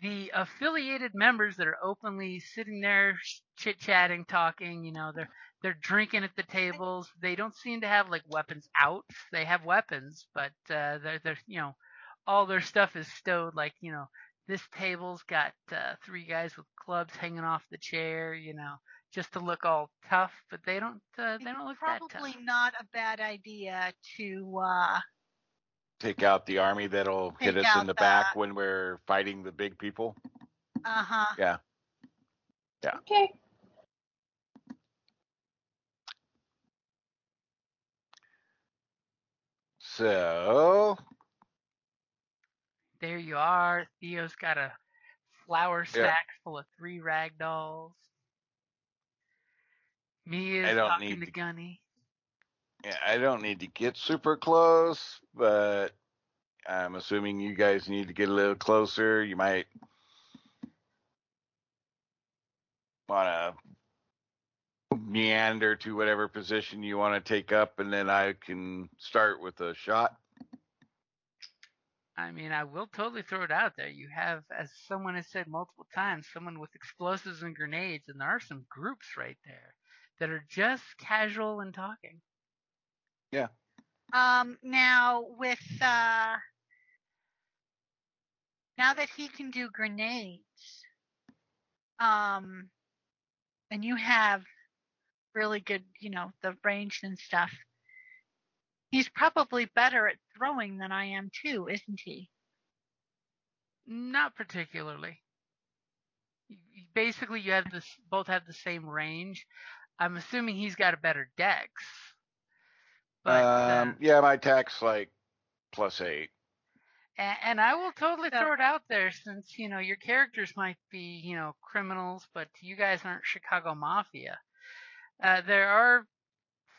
the affiliated members that are openly sitting there chit chatting, talking. You know, they're they're drinking at the tables. They don't seem to have like weapons out. They have weapons, but uh, they're they're you know all their stuff is stowed. Like you know, this table's got uh, three guys with clubs hanging off the chair. You know, just to look all tough, but they don't uh, they don't look that tough. Probably not a bad idea to uh Take out the army that'll hit us in out the back when we're fighting the big people. uh-huh. Yeah. Yeah. Okay. So There you are. Theo's got a flour Yeah. sack full of three rag dolls. Mia's I don't talking to- Gunny. yeah, I don't need to get super close, but I'm assuming you guys need to get a little closer. You might want to meander to whatever position you want to take up, and then I can start with a shot. I mean, I will totally throw it out there. You have, as someone has said multiple times, someone with explosives and grenades, and there are some groups right there that are just casual and talking. Yeah. Um now with uh now that he can do grenades, um and you have really good, you know, the range and stuff. He's probably better at throwing than I am too, isn't he? Not particularly. Y- y- Basically, you have this both have the same range. I'm assuming he's got a better dex. But uh, um, yeah, my attack's like plus eight. And, and I will totally So- throw it out there since, you know, your characters might be, you know, criminals, but you guys aren't Chicago Mafia. Uh, there are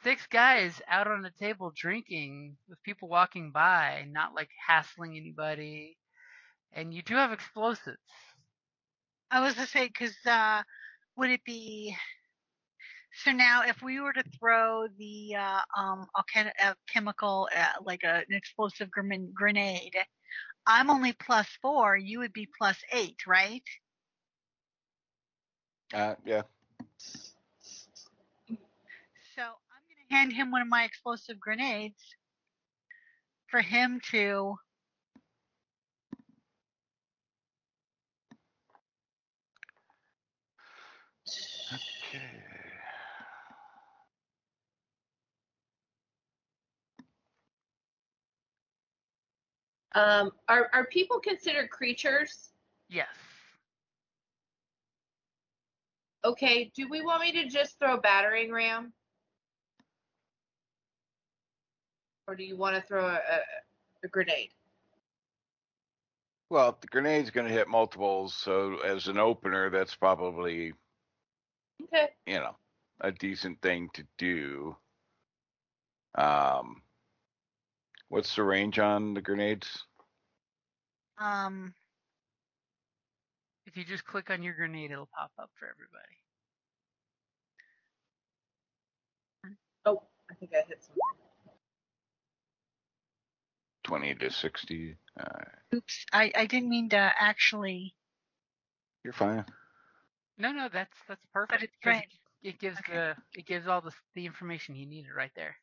six guys out on a table drinking with people walking by, not like hassling anybody. And you do have explosives. I was to say because uh, would it be so now if we were to throw the uh, um alchem- uh, chemical uh, like a, an explosive gren- grenade, I'm only plus four. You would be plus eight, right? Uh, yeah. So I'm going to hand him one of my explosive grenades for him to. Okay. Um, are are people considered creatures? Yes. Okay. Do we want me to just throw battering ram, or do you want to throw a, a, a grenade? Well, the grenade's going to hit multiples, so as an opener, that's probably Okay. you know a decent thing to do. Um, what's the range on the grenades? Um, If you just click on your grenade, it'll pop up for everybody. Oh, I think I hit something. Twenty to sixty. Uh, oops, I, I didn't mean to actually. you're fine. No, no, that's that's perfect. it's 'cause right. it gives Okay. the it gives all the the information he needed right there.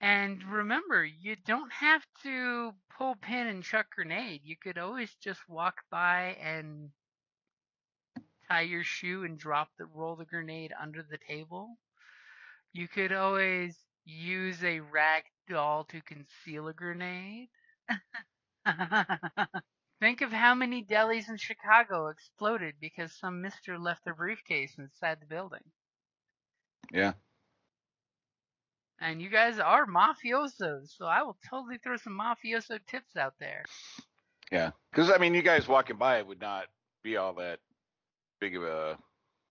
And remember, you don't have to pull pin and chuck grenade. You could always just walk by and tie your shoe and drop the roll the grenade under the table. You could always use a rag doll to conceal a grenade. *laughs* Think of how many delis in Chicago exploded because some mister left their briefcase inside the building. Yeah. And you guys are mafiosos, so I will totally throw some mafioso tips out there. Yeah. Because I mean, you guys walking by it would not be all that big of a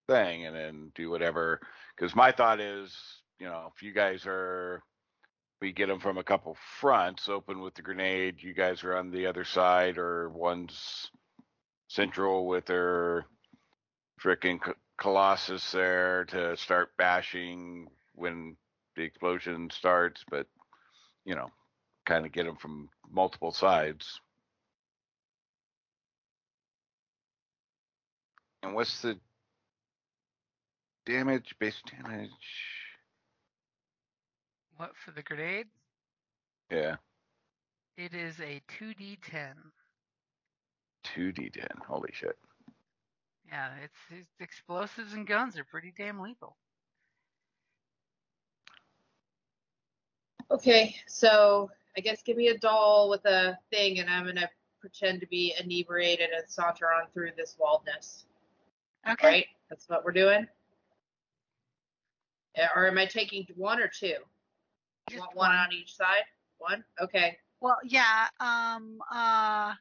thing, and then do whatever. Because my thought is, you know, if you guys are, we get them from a couple fronts, open with the grenade. You guys are on the other side, or one's central with their freaking colossus there to start bashing when the explosion starts. But you know, kind of get them from multiple sides. And what's the damage? Base damage? What for the grenade? Yeah, It is a 2d10. two D10. Holy shit! Yeah, it's, it's explosives and guns are pretty damn lethal. Okay, so I guess give me a doll with a thing, and I'm gonna pretend to be inebriated and saunter on through this wildness. Okay. Right? That's what we're doing. Uh, or am I taking one or two? You Just want one one. on each side? One? Okay. Well, yeah. Um. Uh.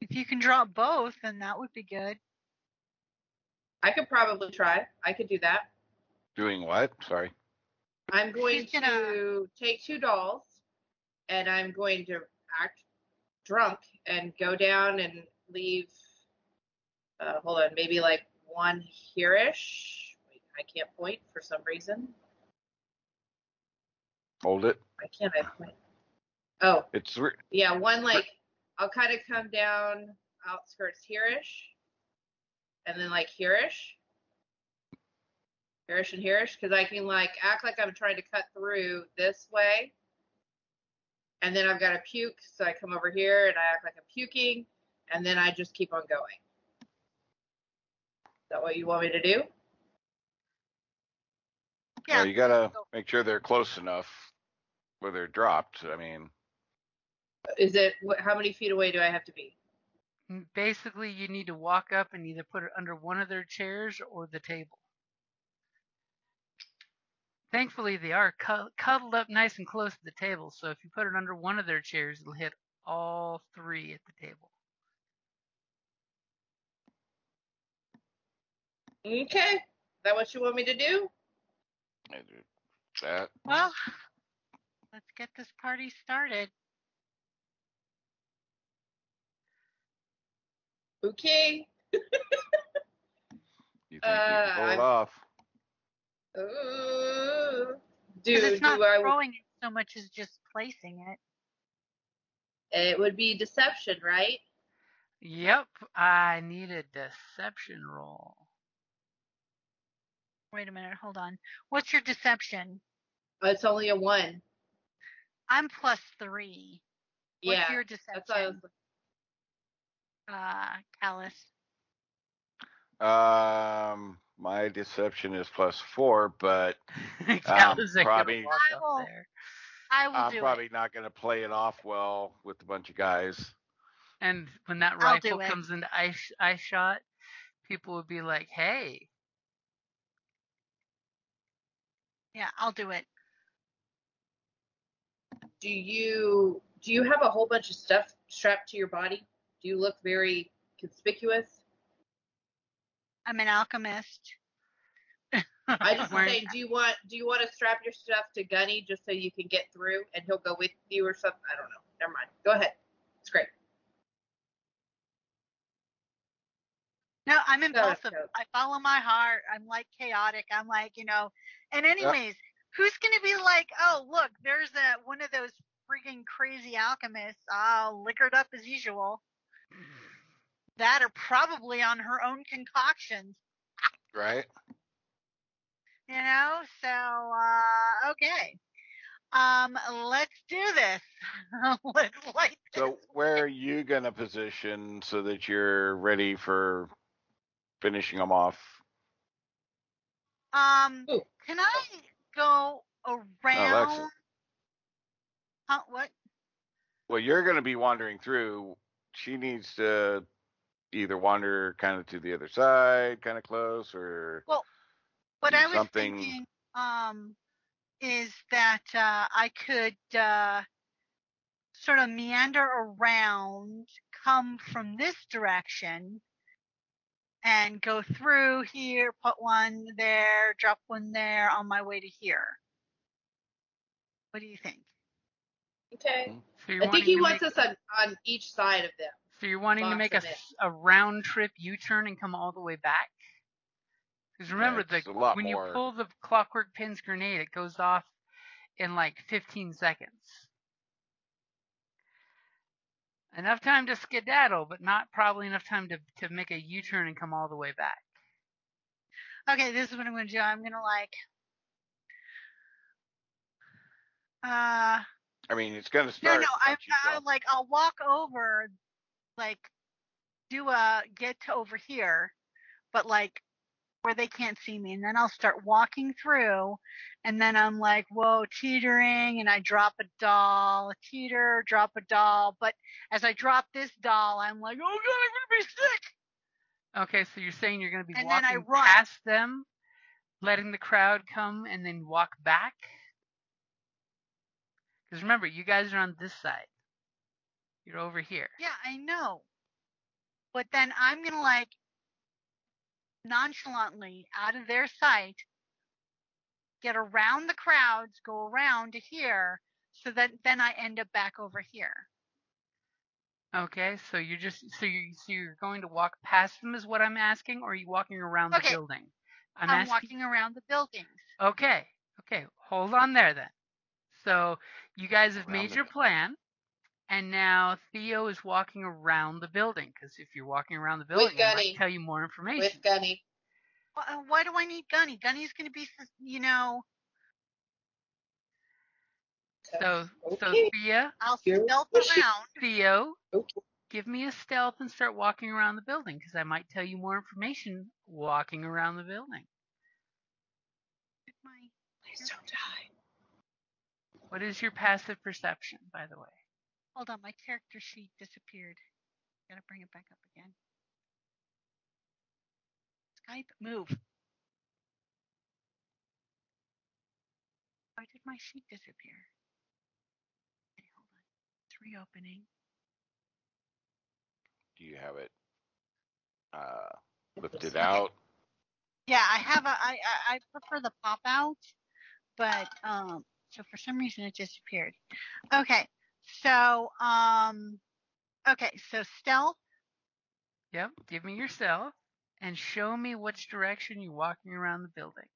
If you can draw both, then that would be good. I could probably try. I could do that. Doing what? Sorry. I'm going gonna- to take two dolls and I'm going to act drunk and go down and leave uh, hold on, maybe like one here-ish. Wait, I can't point for some reason. Hold it. Why can't I point? Oh, It's re- yeah, one like I'll kind of come down outskirts here-ish, and then like here-ish, here-ish and here-ish, because I can like act like I'm trying to cut through this way, and then I've got to puke, so I come over here and I act like I'm puking, and then I just keep on going. Is that what you want me to do? Yeah. well, you gotta make sure they're close enough where they're dropped. I mean, Is it wh- how many feet away do I have to be? Mm, Basically, you need to walk up and either put it under one of their chairs or the table. Thankfully, they are cuddled up nice and close to the table, so if you put it under one of their chairs, it'll hit all three at the table. Okay, is that what you want me to do? Do that. Well, let's get this party started. Okay. *laughs* You think Uh, you can pull it I'm- off? Ooh. Because Do it's not do I? throwing it so much as just placing it. It would be deception, right? Yep, I need a deception roll. Wait a minute, hold on. What's your deception? Oh, It's only a one. I'm plus three. What's yeah. your That's what I was, deception? Uh, Callus. Um, my deception is plus four, but *laughs* Callus probably- I will, I will I'm do probably it. not gonna play it off well with a bunch of guys. And when that I'll rifle comes into eye, eye shot, people would be like, hey, Yeah, I'll do it. Do you do you have a whole bunch of stuff strapped to your body? Do you look very conspicuous? I'm an alchemist. *laughs* I just say, do you want do you want to strap your stuff to Gunny just so you can get through and he'll go with you or something? I don't know. Never mind. Go ahead. It's great. No, I'm impulsive. I follow my heart. I'm like chaotic. I'm like, you know. And anyways, who's gonna be like, oh look, there's a one of those freaking crazy alchemists, all liquored up as usual. That are probably on her own concoctions. Right? You know, so uh, okay. Um, let's do this. *laughs* let's light this. So where are you gonna position so that you're ready for finishing them off? Um, Ooh. can I go around? Huh, what? Well, you're gonna be wandering through. She needs to either wander kind of to the other side, kind of close, or well, What I was something- thinking, um, is that uh, I could uh, sort of meander around, come from this direction, and go through here, put one there, drop one there on my way to here. What do you think? Okay. Hmm. So I think he wants make, us on, on each side of them. So you're wanting to make a, them in. s- a round trip U-turn and come all the way back? Because remember, it's the a when more. you pull the clockwork pins grenade, it goes off in like 15 seconds. Enough time to skedaddle, but not probably enough time to, to make a U-turn and come all the way back. Okay, this is what I'm going to do. I'm going to like, uh, I mean, it's gonna No, start. no, I, once you I like I'll walk over, like do a get to over here, but like where they can't see me, and then I'll start walking through, and then I'm like, whoa, teetering, and I drop a doll, a teeter, drop a doll, but as I drop this doll, I'm like, oh god, I'm gonna be sick. Okay, so you're saying you're going to be And then I walking run. past them, letting the crowd come, and then walk back? Because remember, you guys are on this side. You're over here. Yeah, I know, but then I'm gonna like nonchalantly out of their sight, get around the crowds, go around to here, so that then I end up back over here. Okay, so you're just so you so you're going to walk past them is what I'm asking, or are you walking around the building? I'm, I'm, asking. walking around the buildings. Okay, okay, hold on there then. So you guys have Around made the your plan, and now Theo is walking around the building because if you're walking around the building, I might tell you more information. With Gunny. Uh, Why do I need Gunny? Gunny's going to be, you know, So so Okay. Thea, I'll stealth around. Theo, Okay. give me a stealth and start walking around the building because I might tell you more information walking around the building. Please don't die. What is your passive perception, by the way? Hold on, my character sheet disappeared. Gotta bring it back up again. Skype, move. Why did my sheet disappear? Okay, hold on. It's reopening. Do you have it uh, lifted Okay. out? Yeah, I have a. I I, I prefer the pop out, but um. So for some reason it disappeared. Okay, so um. Okay, so stealth. Yep, give me your stealth and show me which direction you're walking around the building.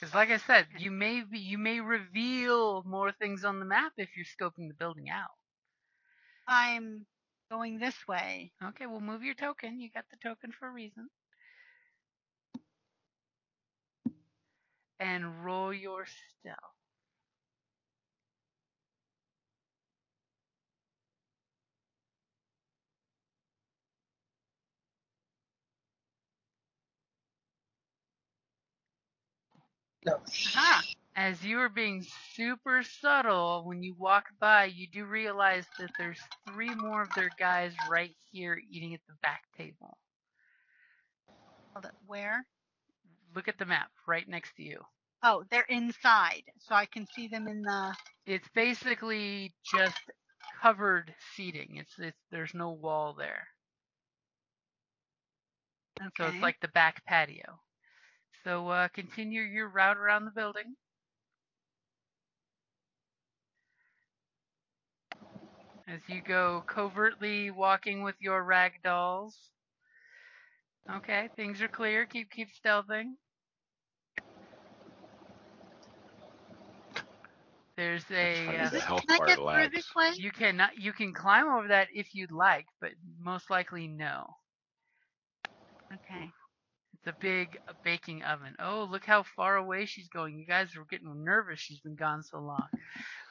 Because, like I said, you may be, you may reveal more things on the map if you're scoping the building out. I'm going this way. Okay, well, move your token. You got the token for a reason. And roll your stealth. No. Aha. As you are being super subtle, when you walk by, you do realize that there's three more of their guys right here eating at the back table. Hold it. Where? Look at the map right next to you. Oh, they're inside, so I can see them in the. It's basically just covered seating. It's, it's there's no wall there. Okay. So it's like the back patio. So uh, continue your route around the building. As you go covertly walking with your rag dolls. Okay, things are clear. Keep keep stealthing. There's a uh, the health Can I get through this way? you can you can climb over that if you'd like, but most likely no. Okay. The big baking oven. Oh, look how far away she's going. You guys are getting nervous. She's been gone so long.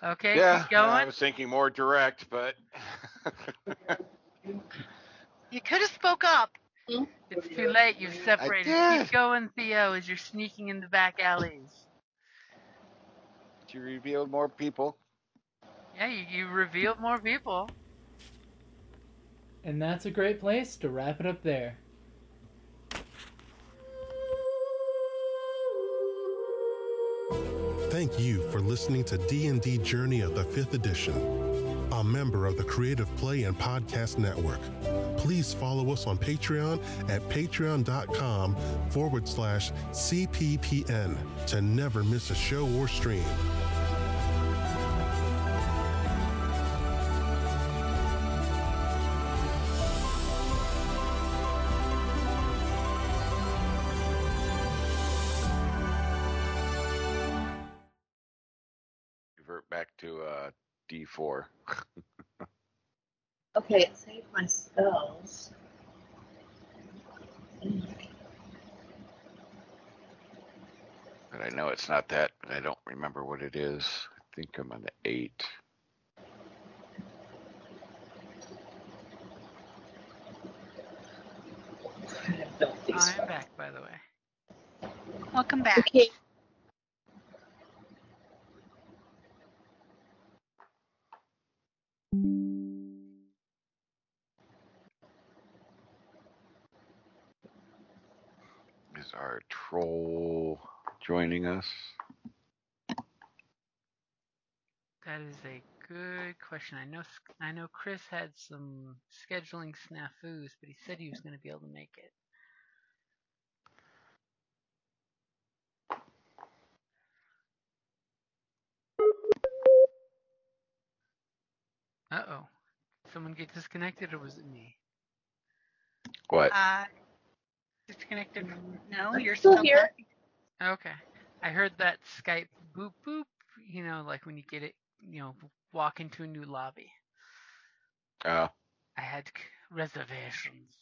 Okay, yeah, keep going. I was thinking more direct, but You could have spoke up. *laughs* It's too late. You've separated. did. Keep going, Theo, as you're sneaking in the back alleys. you revealed more people. Yeah, you, you revealed more people. And that's a great place to wrap it up there. Thank you for listening to D&D Journey of the 5th Edition, a member of the Creative Play and Podcast Network. Please follow us on Patreon at patreon.com forward slash CPPN to never miss a show or stream. D4. *laughs* Okay, it saved my spells. But I know it's not that, but I don't remember what it is. I think I'm on the eight. I have built these I'm back, by the way. Welcome back. Okay. Is our troll joining us? That is a good question. I know I know Chris had some scheduling snafus, but he said he was going to be able to make it. Uh oh. Someone get disconnected, or was it me? What? Uh, disconnected. Mm, no, you're still still here. here. Okay. I heard that Skype boop boop. You know, like when you get it, you know, walk into a new lobby. Oh, I had reservations.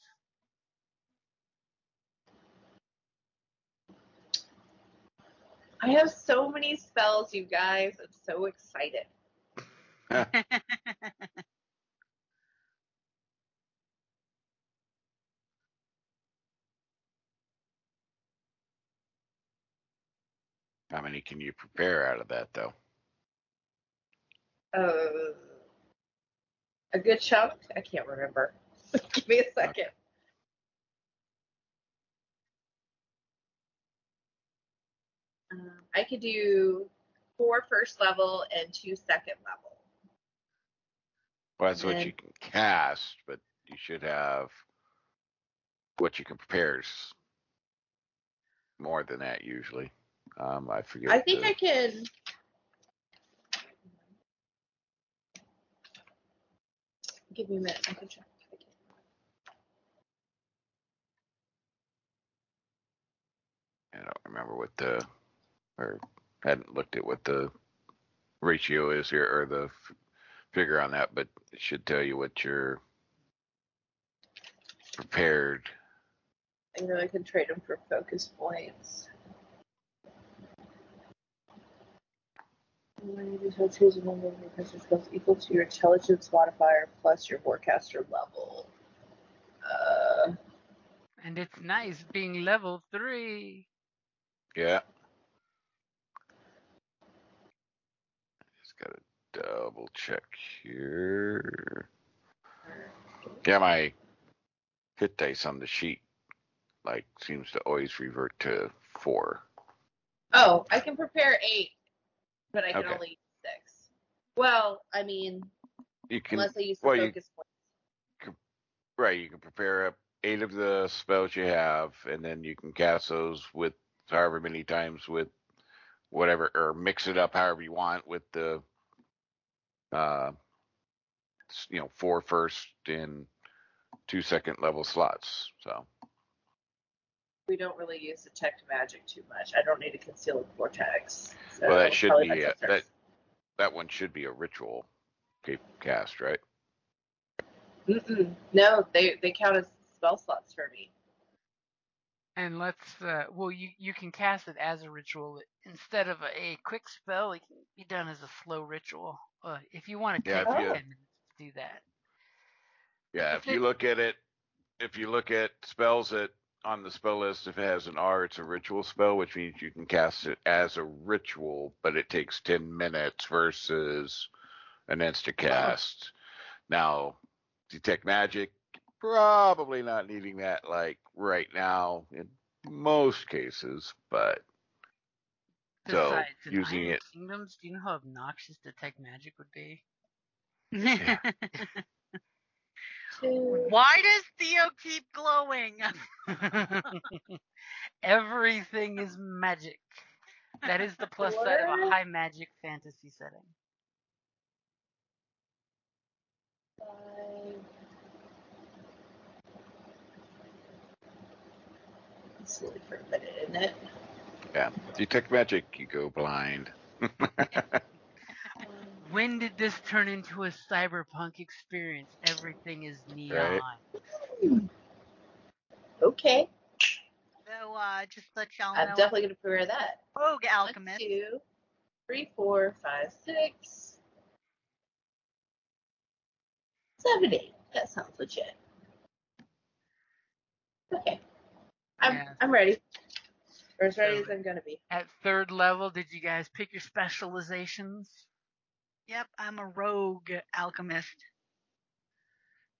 I have so many spells, you guys. I'm so excited. *laughs* *laughs* *laughs* how many can you prepare out of that, though? Uh, a good chunk. I can't remember. *laughs* Give me a second. Um, I could do four first level and two second level. Well, that's what And- you can cast, but you should have what you can prepare is more than that usually. Um, I forget. I think the- I can. Give me a minute. I can check. I don't remember what the or hadn't looked at what the ratio is here or the f- figure on that, but it should tell you what you're prepared. I know I can trade them for focus points. When you decide to choose a number of your character equal to your intelligence modifier plus your warcaster level. Uh, And it's nice being level three. Yeah. Just gotta double check here. Yeah, my hit dice on the sheet like seems to always revert to four. oh, I can prepare eight, but I can Okay. only use six. Well, I mean, You can unless I use the well, you- focus points. right, you can prepare up eight of the spells you have, and then you can cast those with however many times with whatever or mix it up however you want with the uh you know, four first and two second level slots. So We don't really use detect magic too much. I don't need to conceal a concealed vortex. So Well, that should be, my uh, sisters. that one should be a ritual cape cast, right? Mm-mm. No, they they count as spell slots for me. And let's uh well you you can cast it as a ritual instead of a, a quick spell. It can be done as a slow ritual. Uh, if you want to Yeah, take if you- ten to do that. Yeah, if you look at it, if you look at spells that on the spell list, if it has an R, it's a ritual spell, which means you can cast it as a ritual, but it takes 10 minutes versus an instant uh-huh. cast. Now, detect magic, probably not needing that like right now in most cases, but So, Besides, in using it- Kingdoms, do you know how obnoxious detect magic would be? *laughs* Two. Why does Theo keep glowing? *laughs* Everything is magic. That is the *laughs* plus side of a high magic fantasy setting. Five. Slowly for a minute, isn't it? yeah, detect magic, you go blind. *laughs* When did this turn into a cyberpunk experience? Everything is neon. Okay, so, uh, just let y'all know I'm definitely gonna prepare that. Rogue Alchemist. two, three, four, five, six, seven, eight. That sounds legit. Okay, I'm Yeah. I'm ready. Or as ready So- as I'm gonna be. At third level, did you guys pick your specializations? Yep, I'm a rogue alchemist.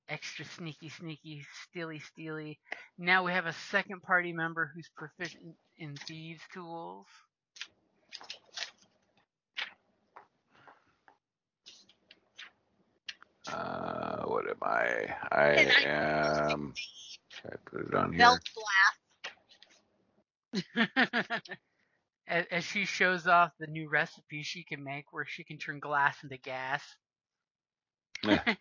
Extra sneaky, sneaky, steely, steely. Now we have a second party member who's proficient in thieves' tools. Uh, what am I? I I- am. *laughs* Should I put it on here? Belt blast. *laughs* as, as she shows off the new recipe she can make where she can turn glass into gas. Yeah. *laughs*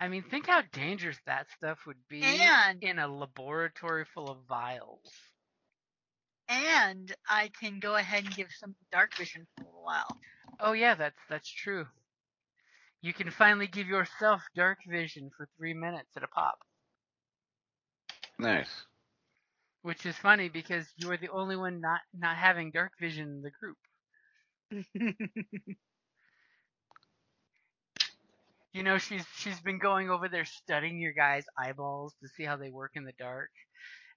I mean, think how dangerous that stuff would be And- in a laboratory full of vials. And I can go ahead and give some dark vision for a while. Oh yeah, that's that's true. You can finally give yourself dark vision for three minutes at a pop, Nice. Which is funny because you are the only one not not having dark vision in the group. *laughs* You know, she's she's been going over there studying your guys' eyeballs to see how they work in the dark,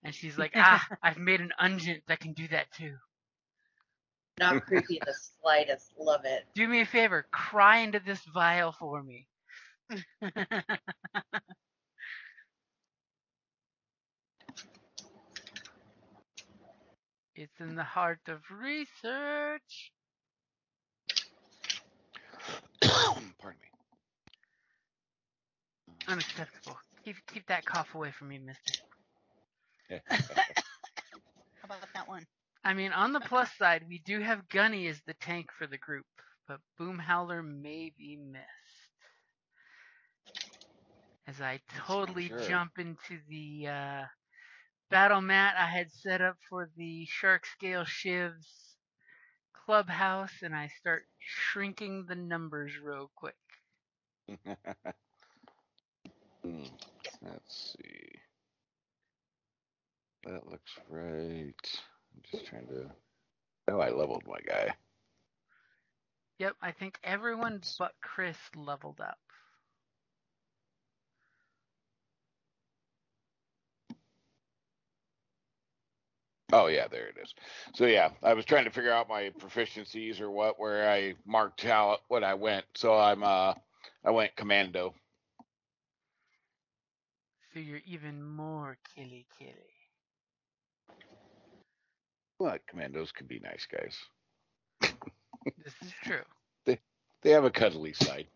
and she's like, ah, *laughs* I've made an ungent that can do that too. Not creepy in the slightest. Love it. Do me a favor, cry into this vial for me. *laughs* it's in the heart of research. *coughs* Pardon me. Unacceptable. Keep keep that cough away from me, mister. *laughs* How about that one? I mean, on the plus side, we do have Gunny as the tank for the group, but Boomhowler may be missed. As I totally Sure. jump into the uh, battle mat I had set up for the Shark Scale Shivs clubhouse, and I start shrinking the numbers real quick. *laughs* Hmm, Let's see. That looks right. I'm just trying to. Oh, I leveled my guy. Yep, I think everyone but Chris leveled up. Oh yeah, there it is. So yeah, I was trying to figure out my proficiencies or what where I marked how what I went. So I'm uh I went commando. So you're even more killy killy. But commandos can be nice guys. *laughs* This is true. They They have a cuddly side.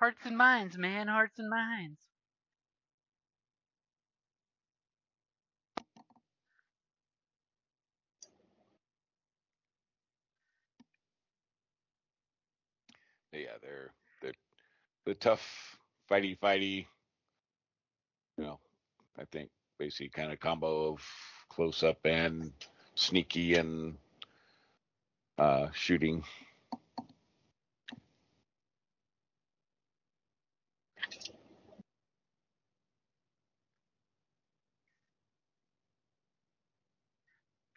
Hearts and minds, man. Hearts and minds. yeah, they're they're the tough, fighty, fighty. You know, I think basically kind of combo of close up and sneaky and uh, shooting.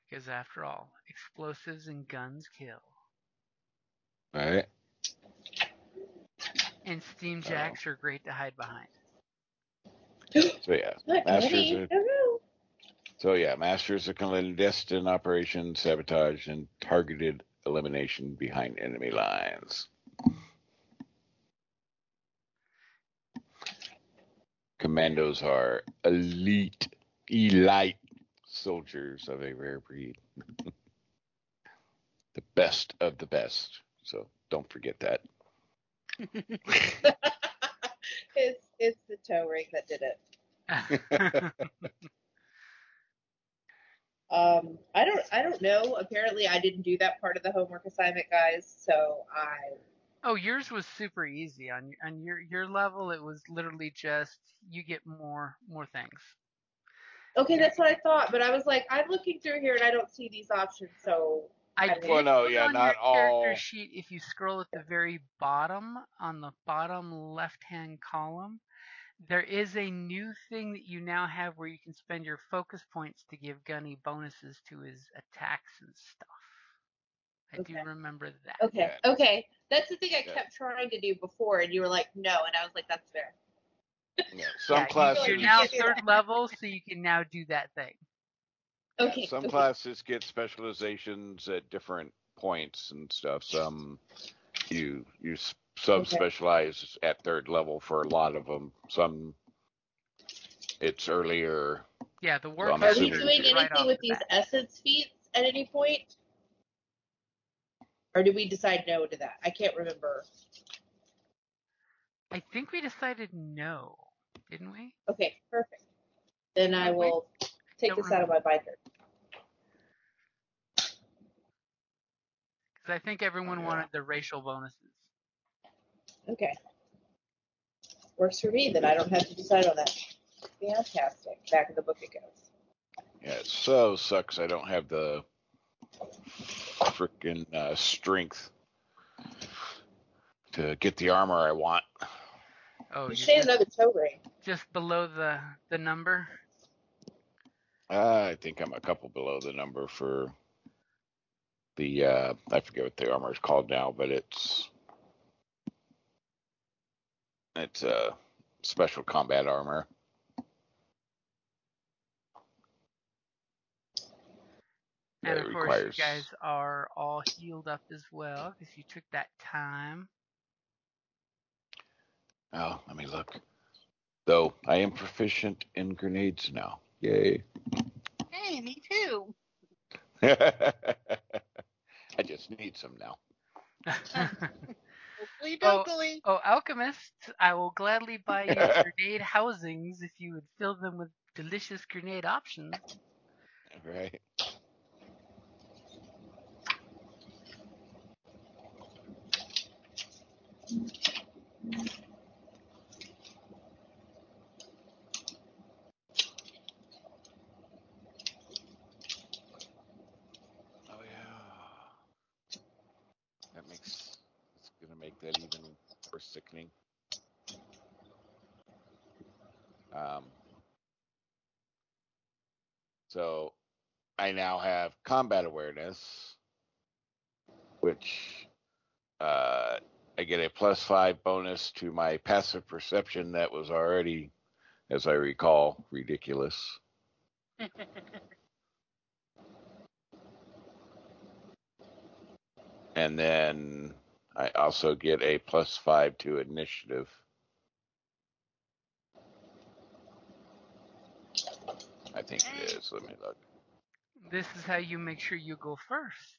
Because after all, explosives and guns kill. All right. And steam oh. jacks are great to hide behind. *gasps* So yeah, Not masters are, No, no. so yeah, masters of clandestine operation, sabotage, and targeted elimination behind enemy lines. Commandos are elite, elite soldiers of a rare breed. *laughs* the best of the best. So don't forget that. *laughs* it's it's the toe ring that did it. *laughs* Um, I don't I don't know. Apparently, I didn't do that part of the homework assignment, guys. So I oh, yours was super easy on on your your level. It was literally just you get more more things. okay, that's what I thought. But I was like, I'm looking through here and I don't see these options. So I Well, did no, put yeah, on not your character sheet. If you scroll at the very bottom, on the bottom left-hand column, there is a new thing that you now have where you can spend your focus points to give Gunny bonuses to his attacks and stuff. I do remember that. okay, okay, that's the thing I Yeah. kept trying to do before, and you were like, no, and I was like, that's fair. Yeah, *laughs* some Yeah, you- classes You're now third level, so you can now do that thing. Yeah, Okay, some okay. classes get specializations at different points and stuff. Some you you sub specialize at third level for a lot of them. Some it's earlier. Yeah, the work. I'm Are we doing anything off with the these essence feats at any point? Or did we decide no to that? I can't remember. I think we decided no, didn't we? Okay, perfect. Then I Did will take Don't this out of my binder. Because I think everyone Yeah. wanted the racial bonuses. Okay. Works for me, then I don't have to decide on that. Fantastic. Back of the book it goes. Yeah, it so sucks. I don't have the freaking uh, strength to get the armor I want. Oh, You you're should say just, another toe ring. just below the the number. Uh, I think I'm a couple below the number for the uh I forget what the armor is called now, but it's it's uh special combat armor. And of course, requires you guys are all healed up as well because you took that time. Oh, let me look. Though I am proficient in grenades now. Yay. Hey, me too. *laughs* I just need some now. *laughs* Oh. dopefully. oh, alchemist! I will gladly buy you *laughs* grenade housings if you would fill them with delicious grenade options. Right. Oh yeah. That makes it's gonna make that even more sickening. Um so I now have combat awareness, which uh, I get a plus five bonus to my passive perception that was already, as I recall, ridiculous. *laughs* And then I also get a plus five to initiative. I think it is. Let me look. This is how you make sure you go first.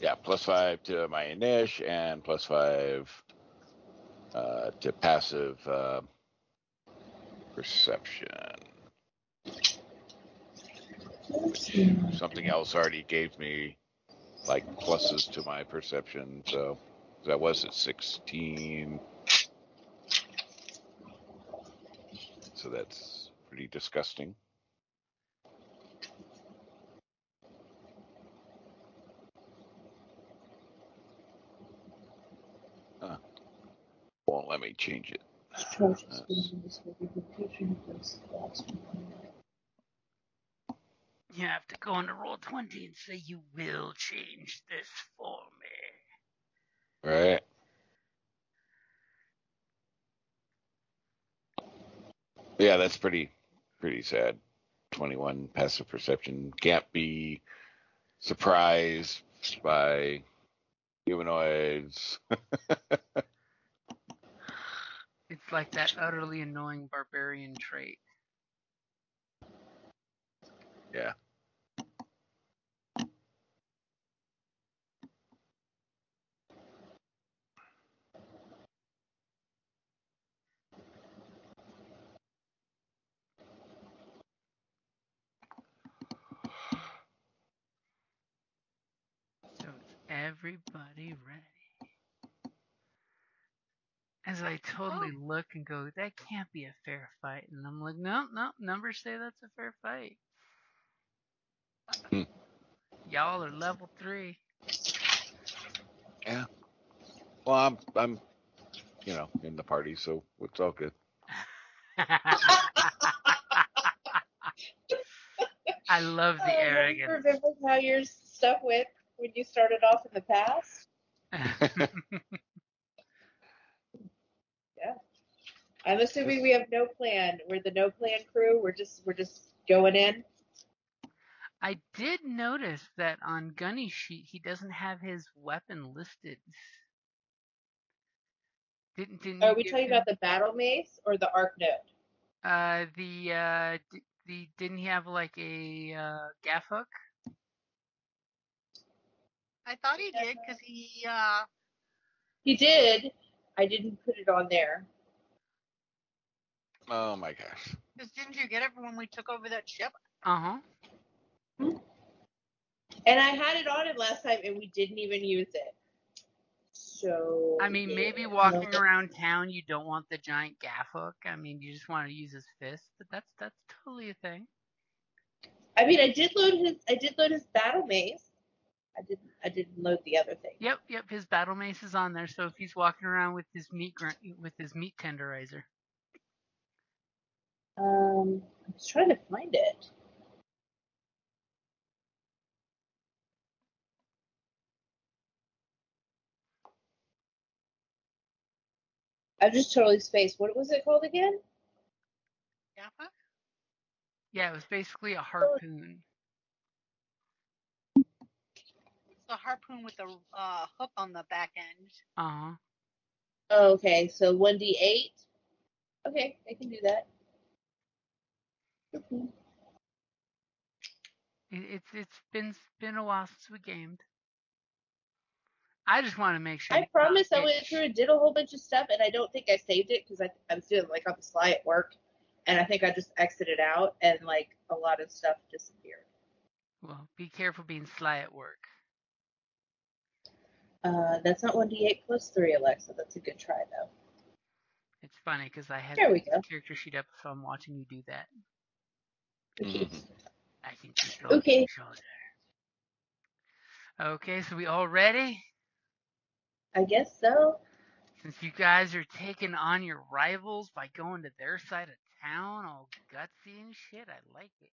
Yeah, plus five to my initial and plus five uh, to passive uh, perception. Something else already gave me like pluses to my perception, so that was at 16. So that's pretty disgusting. Won't let me change it. You have to go into roll twenty and say you will change this for me. Right. Yeah, that's pretty pretty sad. Twenty one passive perception can't be surprised by humanoids. *laughs* It's like that utterly annoying barbarian trait. yeah. So is everybody ready? As I totally look and go, that can't be a fair fight. And I'm like, no, no, numbers say that's a fair fight. Hmm. Y'all are level three. Yeah. Well, I'm I'm you know in the party, so it's all good. *laughs* I love the Oh, arrogance. Remember how your stuff went when you started off in the past? *laughs* Yeah. I'm assuming we have no plan. We're the no plan crew. We're just we're just going in. I did notice that on Gunny's sheet he doesn't have his weapon listed. Didn't didn't Are we talking him- about the battle mace or the arc node? uh the uh d- the didn't he have like a uh gaff hook? I thought he did because he uh He did. I didn't put it on there. Oh my gosh. Because didn't you get it when we took over that ship? Uh huh. And I had it on it last time and we didn't even use it. So I mean, maybe yeah. walking around town, you don't want the giant gaff hook. I mean, you just want to use his fist, but that's that's totally a thing. I mean I did load his I did load his battle mace. I didn't I didn't load the other thing. Yep, yep. His battle mace is on there, so if he's walking around with his meat gr- with his meat tenderizer, Um I was trying to find it. I've just totally spaced. What was it called again? Yeah, it was basically a harpoon. It's the harpoon with the uh, hook on the back end. Uh huh. Oh, okay, so one D eight. Okay, I can do that. Okay. It, it's it's been been a while since we gamed. I just want to make sure. I promise I went through and did a whole bunch of stuff, and I don't think I saved it because I, I was doing like on the sly at work, and I think I just exited out, and like a lot of stuff disappeared. Well, be careful being sly at work. Uh, that's not one D eight plus three, Alexa. That's a good try though. It's funny because I have There we the go. character sheet up, so I'm watching you do that. Okay. Mhm. I can control Okay. your shoulder. Okay, so we all ready? I guess so. Since you guys are taking on your rivals by going to their side of town, all gutsy and shit, I like it.